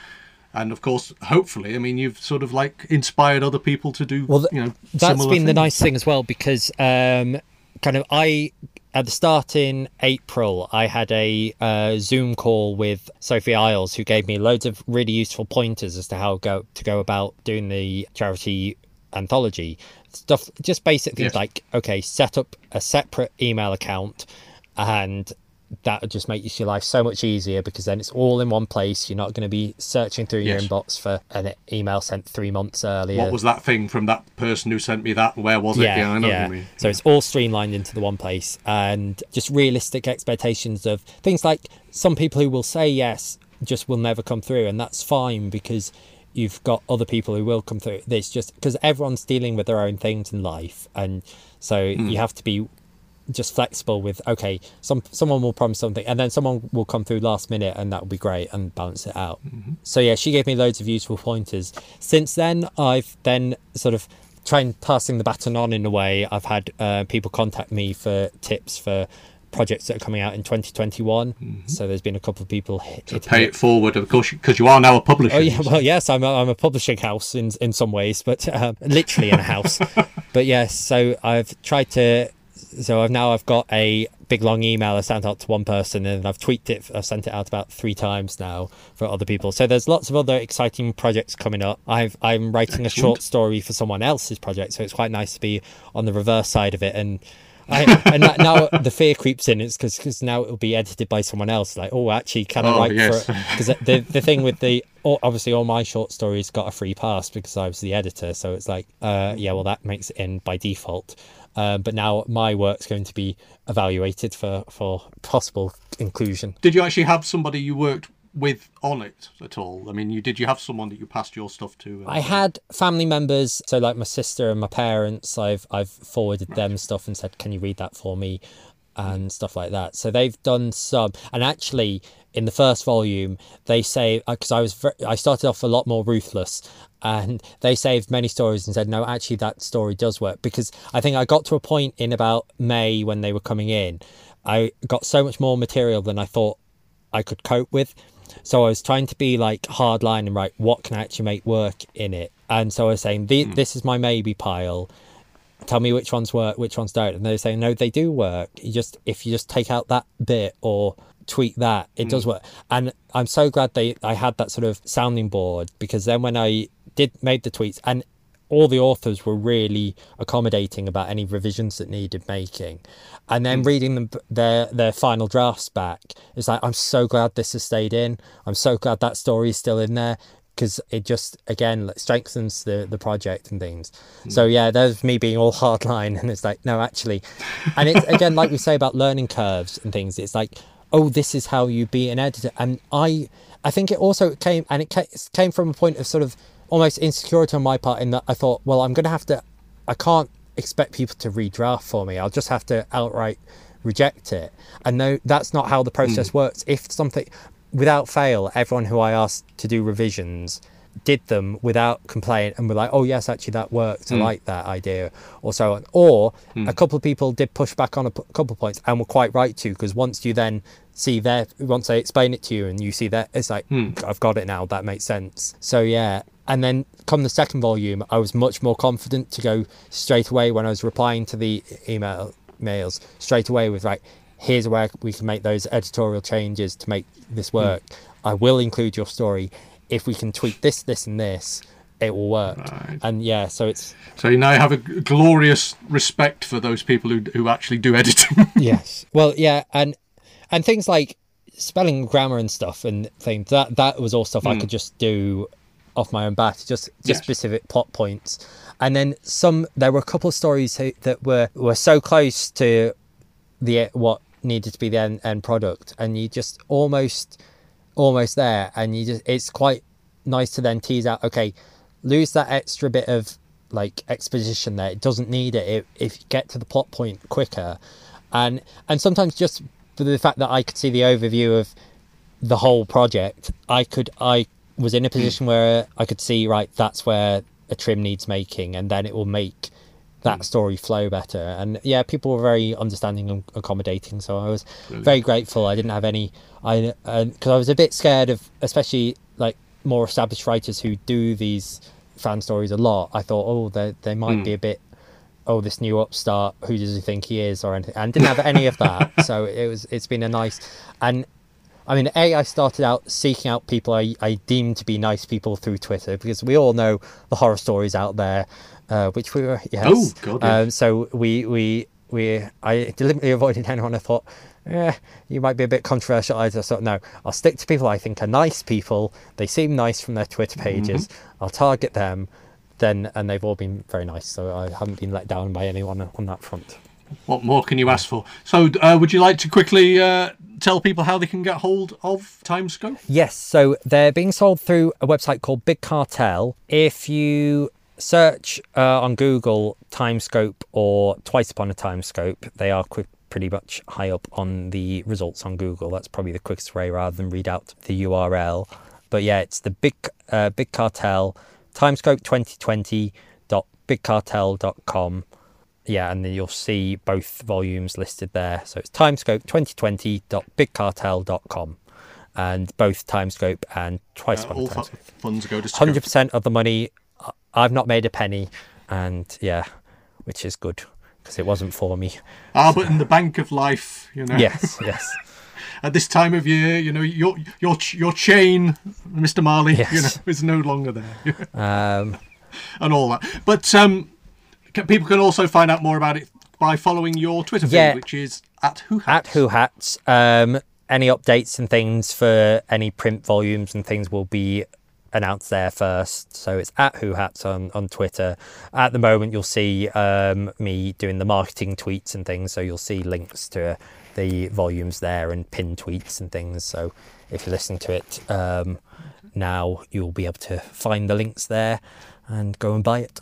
S3: And of course, hopefully, I mean, you've sort of like inspired other people to do.
S5: Well, th-
S3: you know,
S5: that's
S3: similar
S5: been the nice thing as well because um, kind of I at the start in April I had a uh, Zoom call with Sophie Isles who gave me loads of really useful pointers as to how go to go about doing the charity anthology stuff. Just basically
S3: Yes.
S5: like okay, set up a separate email account and that would just make your life so much easier because then it's all in one place. You're not going to be searching through your inbox for an email sent three months earlier.
S3: What was that thing from that person who sent me that? Where was it? Yeah, I know what you mean.
S5: So it's all streamlined into the one place and just realistic expectations of things like some people who will say yes just will never come through, and that's fine because you've got other people who will come through. It's just because everyone's dealing with their own things in life, and so
S3: Hmm.
S5: you have to be just flexible with okay some someone will promise something and then someone will come through last minute and that will be great and balance it out so yeah she gave me loads of useful pointers since then i've then sort of trying passing the baton on in a way i've had uh, people contact me for tips for projects that are coming out in 2021 so there's been a couple of people hit,
S3: To pay it forward, of course, because you are now a publisher.
S5: Oh yeah, well yes, I'm a, I'm a publishing house in in some ways, but um, literally in a house. but yes, so I've tried to. So I've now I've got a big long email I sent out to one person, and I've tweaked it. I've sent it out about three times now for other people. So there's lots of other exciting projects coming up. I've I'm writing a short story for someone else's project, so it's quite nice to be on the reverse side of it and. I, and that, now the fear creeps in. It's because now it'll be edited by someone else. Like, oh, actually, can I
S3: Oh,
S5: write
S3: yes.
S5: for? Because the the thing with the all- obviously all my short stories got a free pass because I was the editor. So it's like, uh, yeah, well, that makes it in by default. Um, but now my work's going to be evaluated for for possible inclusion.
S3: Did you actually have somebody you worked with on it at all? I mean, you did you have someone that you passed your stuff to?
S5: I had family members, so like my sister and my parents. I've I've forwarded them stuff and said, "Can you read that for me?" and stuff like that. So they've done some, and actually in the first volume they say uh, because I was I started off a lot more ruthless, and they saved many stories and said, "No, actually that story does work." Because I think I got to a point in about May when they were coming in, I got so much more material than I thought I could cope with. So I was trying to be like hardline and right, what can I actually make work in it? And so I was saying, the, hmm. this is my maybe pile. Tell me which ones work, which ones don't. And they were saying, no, they do work. You just if you just take out that bit or tweak that, it does hmm. work. And I'm so glad they I had that sort of sounding board because then when I did made the tweets and all the authors were really accommodating about any revisions that needed making. And then hmm. reading them their their final drafts back, it's like I'm so glad this has stayed in. I'm so glad that story is still in there because it just again like, strengthens the the project and things. So hmm. yeah, there's me being all hardline, and it's like no, actually, and it's again like we say about learning curves and things. It's like oh, this is how you be an editor, and I I think it also came and it came from a point of sort of almost insecurity on my part in that I thought, well, I'm going to have to, I can't expect people to redraft for me. I'll just have to outright reject it. And no, that's not how the process hmm. works. If something, without fail, everyone who I asked to do revisions did them without complaint and were like, oh, yes, actually, that worked. I hmm. like that idea, or so on. Or hmm. a couple of people did push back on a p- couple of points and were quite right to, because once you then see their, once they explain it to you and you see that, it's like, hmm. I've got it now. That makes sense. So, yeah. And then come the second volume, I was much more confident to go straight away when I was replying to the email mails straight away with like, here's where we can make those editorial changes to make this hmm. work. I will include your story. If we can tweak this, this, and this, it will work.
S3: Right.
S5: And yeah, so it's
S3: So you now have a glorious respect for those people who who actually do editing.
S5: yes. Well, yeah, and and things like spelling, grammar, and stuff, and things that that was all stuff I could hmm. just do off my own bat, just just
S3: Yes.
S5: specific plot points. And then some, there were a couple of stories that were were so close to the what needed to be the end, end product, and you just almost almost there, and you just it's quite nice to then tease out. Okay, lose that extra bit of like exposition there. It doesn't need it. it if you get to the plot point quicker, and and sometimes just for the fact that I could see the overview of the whole project, I could I was in a position where I could see right that's where a trim needs making, and then it will make that mm. story flow better. And yeah, people were very understanding and accommodating, so I was very grateful. I didn't have any I because I was a bit scared of especially like more established writers who do these fan stories a lot. I thought oh they they might be mm. a bit oh this new upstart who does he think he is or anything and didn't have any of that so it was it's been a nice and i mean a i started out seeking out people i, I deemed to be nice people through twitter because we all know the horror stories out there uh, which we were yes
S3: Oh, God, yeah.
S5: um, so we we we i deliberately avoided anyone i thought eh, you might be a bit controversial. I just thought, no, I'll stick to people I think are nice people. They seem nice from their Twitter pages. I'll target them. Then, and they've all been very nice. So I haven't been let down by anyone on that front.
S3: what more can you ask for? So uh, would you like to quickly uh, tell people how they can get hold of Timescope?
S5: Yes, so they're being sold through a website called Big Cartel. If you search uh, on Google Timescope or Twice Upon a Timescope, they are quick, pretty much high up on the results on Google. That's probably the quickest way rather than read out the URL. But yeah, it's the Big uh, Big Cartel Timescope 2020.bigcartel.com. Yeah, and then you'll see both volumes listed there. So it's Timescope 2020.bigcartel.com. And both Timescope and Twice
S3: Uh, all
S5: Timescope.
S3: funds go to
S5: 100% of the money, I've not made a penny, and yeah, which is good because it wasn't for me.
S3: Ah, but in the bank of life, you know.
S5: Yes, yes,
S3: At this time of year, you know, your your your chain, Mr. Marley, you know, is no longer there,
S5: um,
S3: and all that. But um, ca- people can also find out more about it by following your Twitter feed,
S5: Yeah.
S3: which is at who
S5: at Who Hats. Um, any updates and things for any print volumes and things will be announced there first. So it's at Who Hats on, on Twitter. At the moment, you'll see um, me doing the marketing tweets and things. So you'll see links to the volumes there and pin tweets and things. So if you're listening to it um, now, you'll be able to find the links there and go and buy it.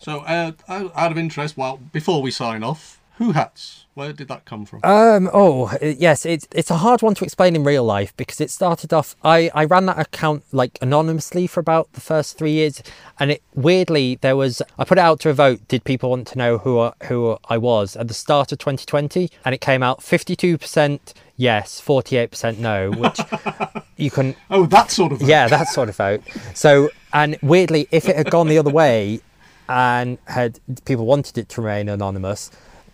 S3: So, uh, out of interest, well, before we sign off, who hats? Where did that come from?
S5: Um. Oh, yes. It's it's a hard one to explain in real life because it started off. I I ran that account like anonymously for about the first three years, and it weirdly there was. I put it out to a vote. Did people want to know who I, who I was at the start of 2020? And it came out 52 percent yes, 48 percent no, which you can
S3: oh, that sort of.
S5: yeah, that sort of vote. So, and weirdly, if it had gone the other way and had people wanted it to remain anonymous,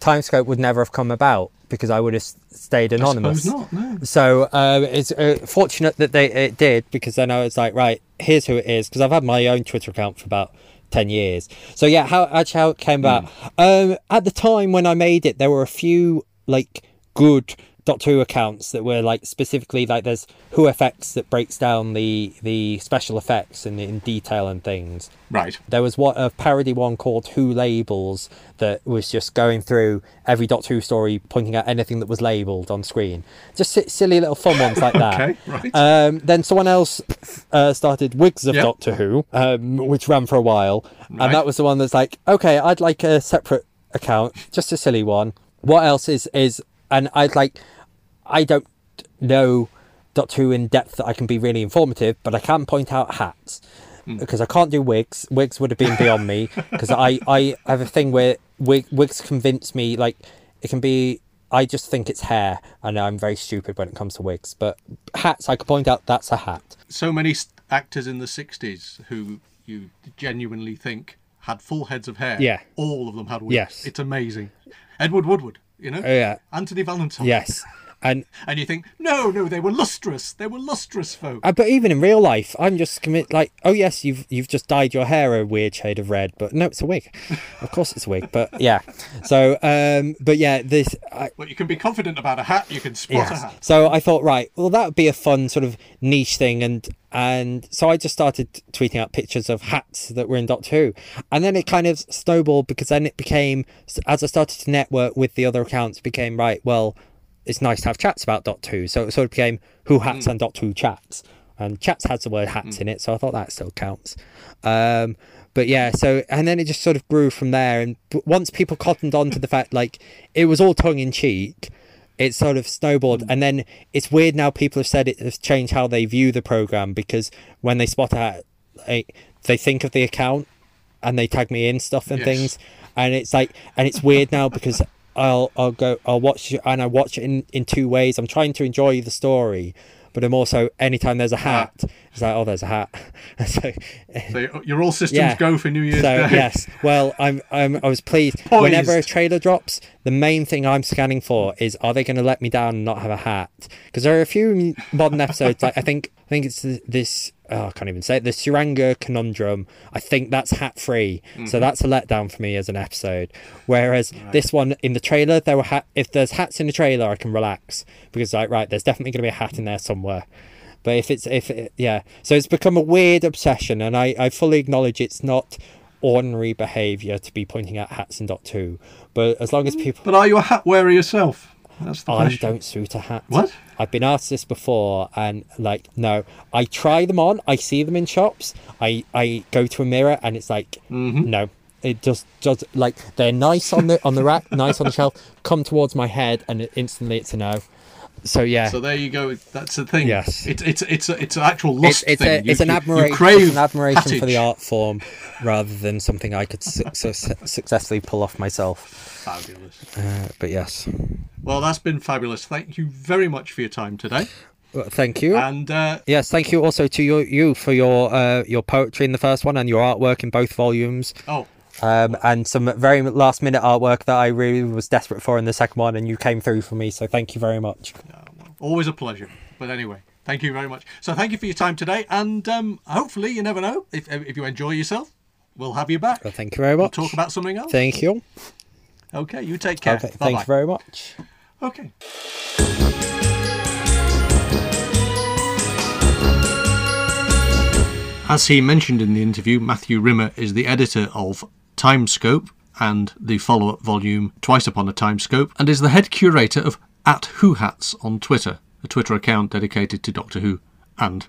S5: Timescope would never have come about because I would have stayed anonymous.
S3: not. No.
S5: So um, it's uh, fortunate that they it did because then I was like, right, here's who it is. Because I've had my own Twitter account for about 10 years. So yeah, how actually how it came about. Um, at the time when I made it, there were a few like good Doctor Who accounts that were like specifically like there's Who FX that breaks down the the special effects in, in detail and things.
S3: Right.
S5: There was what a parody one called Who Labels that was just going through every Doctor Who story, pointing out anything that was labelled on screen. Just si- silly little fun ones like that.
S3: Okay, right.
S5: Um, then someone else uh, started Wigs of
S3: Yep.
S5: Doctor Who, um, which ran for a while,
S3: Right.
S5: and that was the one that's like, okay, I'd like a separate account, just a silly one. What else is is, and I'd like, I don't know Doctor Who in depth that I can be really informative, but I can point out hats
S3: Hmm.
S5: because I can't do wigs. Wigs would have been beyond me because I I have a thing where wig, wigs convince me like it can be. I just think it's hair, I know I'm very stupid when it comes to wigs. But hats, I could point out that's a hat.
S3: So many actors in the 60s who you genuinely think had full heads of hair.
S5: Yeah.
S3: All of them had wigs.
S5: Yes.
S3: It's amazing. Edward Woodward, you know?
S5: Oh, yeah.
S3: Anthony Valentine.
S5: Yes, and
S3: And you think, no, no, they were lustrous. They were lustrous folk.
S5: Uh, but even in real life, I'm just commit like, oh yes, you've you've just dyed your hair a weird shade of red, but no, it's a wig. of course, it's a wig. But yeah, so um, but yeah, this I,
S3: But you can be confident about a hat. You can spot a hat.
S5: So I thought, right, well, that would be a fun sort of niche thing, and and so I just started tweeting out pictures of hats that were in Doctor Who, and then it kind of snowballed because then it became as I started to network with the other accounts, became right, well, it's nice to have chats about Doctor Who. so it sort of became Who hats mm. and Doctor Who chats, and chats has the word hats mm. in it, so I thought that still counts. Um, but yeah, so and then it just sort of grew from there, and once people cottoned on to the fact like it was all tongue in cheek it sort of snowballed. Mm. And then it's weird now people have said it has changed how they view the program because when they spot out a, they think of the account and they tag me in stuff and
S3: Yes.
S5: things. And it's like and it's weird now because i'll i'll go i'll watch it and i watch it in in two ways i'm trying to enjoy the story but i'm also anytime there's a hat it's like oh there's a hat so eh,
S3: So you're all systems
S5: yeah.
S3: go for New Year's
S5: so
S3: Day.
S5: yes, well, I'm, I'm I was pleased.
S3: Poised.
S5: Whenever a trailer drops, the main thing I'm scanning for is are they going to let me down and not have a hat? Because there are a few modern episodes. Like I think I think it's th- this. Oh, I can't even say it. The Tsuranga conundrum. I think that's hat free,
S3: Mm-hmm.
S5: so that's a letdown for me as an episode. Whereas this one in the trailer, there were hat. If there's hats in the trailer, I can relax because like right, there's definitely going to be a hat in there somewhere. But if it's if it, yeah, so it's become a weird obsession, and I I fully acknowledge it's not ordinary behaviour to be pointing out hats in Doctor Who, but as long as people,
S3: But are you a hat wearer yourself? That's the
S5: I
S3: question.
S5: don't suit a hat.
S3: What?
S5: I've been asked this before, and like no, I try them on. I see them in shops. I I go to a mirror, and it's like
S3: Mm-hmm.
S5: no. It just does like they're nice on the on the rack, nice on the shelf. Come towards my head, and it, instantly it's a no. So yeah,
S3: So there you go. That's the thing.
S5: Yes.
S3: It's it's it's a, it's an actual
S5: it's
S3: lust
S5: it's,
S3: thing.
S5: a, it's an
S3: you- you
S5: admiration.
S3: crave
S5: It's an admiration for the art form, rather than something I could su- su- successfully pull off myself.
S3: Fabulous.
S5: Uh, but yes,
S3: Well, that's been fabulous. Thank you very much for your time today.
S5: well, thank you.
S3: And uh,
S5: Yes, thank you also to you, you for your uh, your poetry in the first one and your artwork in both volumes,
S3: oh,
S5: um, and some very last minute artwork that I really was desperate for in the second one, and you came through for me. So thank you very much.
S3: always a pleasure. But anyway, thank you very much. So thank you for your time today. And um, hopefully, you never know if if you enjoy yourself, we'll have you back.
S5: Well, thank you very much.
S3: Talk about something else.
S5: Thank you.
S3: Okay, you take care.
S5: Okay,
S3: Bye-bye.
S5: you very much.
S3: Okay. As he mentioned in the interview, Matthew Rimmer is the editor of Timescope and the follow up volume Twice Upon a Timescope, and is the head curator of At Who Hats on Twitter, a Twitter account dedicated to Doctor Who and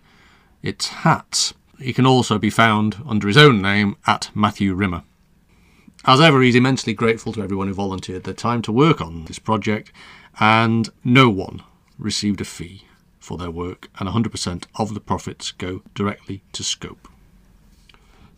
S3: its hats. He can also be found under his own name at Matthew Rimmer. As ever, he's immensely grateful to everyone who volunteered their time to work on this project, and no one received a fee for their work, and 100% of the profits go directly to Scope.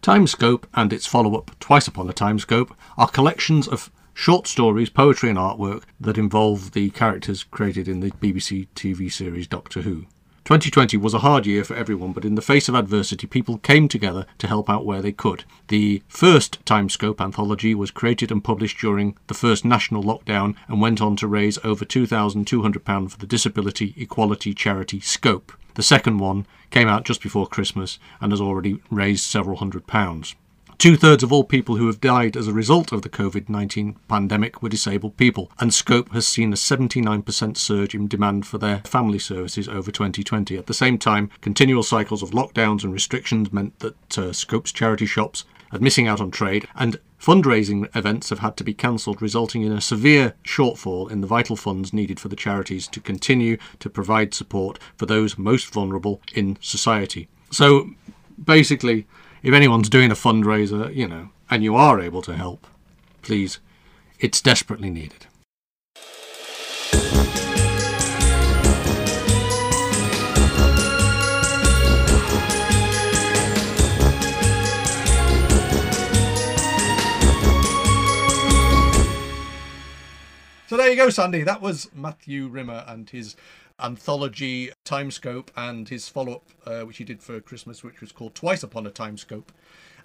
S3: Timescope and its follow up, Twice Upon a Timescope, are collections of short stories, poetry, and artwork that involve the characters created in the BBC TV series Doctor Who. 2020 was a hard year for everyone, but in the face of adversity, people came together to help out where they could. The first Timescope anthology was created and published during the first national lockdown and went on to raise over £2,200 for the disability equality charity Scope. The second one came out just before Christmas and has already raised several hundred pounds. Two thirds of all people who have died as a result of the COVID 19 pandemic were disabled people, and Scope has seen a 79% surge in demand for their family services over 2020. At the same time, continual cycles of lockdowns and restrictions meant that uh, Scope's charity shops are missing out on trade, and fundraising events have had to be cancelled, resulting in a severe shortfall in the vital funds needed for the charities to continue to provide support for those most vulnerable in society. So basically, if anyone's doing a fundraiser, you know, and you are able to help, please, it's desperately needed. So there you go, Sandy. That was Matthew Rimmer and his anthology Timescope and his follow up, uh, which he did for Christmas, which was called Twice Upon a Timescope.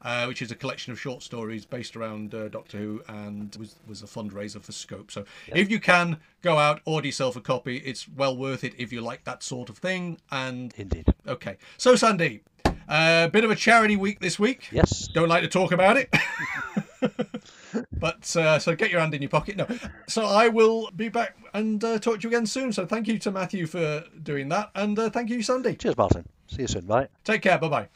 S3: Uh, which is a collection of short stories based around uh, Doctor Who and was, was a fundraiser for Scope. So if you can, go out, order yourself a copy. It's well worth it if you like that sort of thing. And
S4: Indeed.
S3: okay, so Sandy, a uh, bit of a charity week this week.
S4: Yes.
S3: Don't like to talk about it. but uh, so get your hand in your pocket. No. So I will be back and uh, talk to you again soon. So thank you to Matthew for doing that. And uh, thank you, Sandy.
S4: Cheers, Martin. See you soon, Bye.
S3: Take care. Bye bye.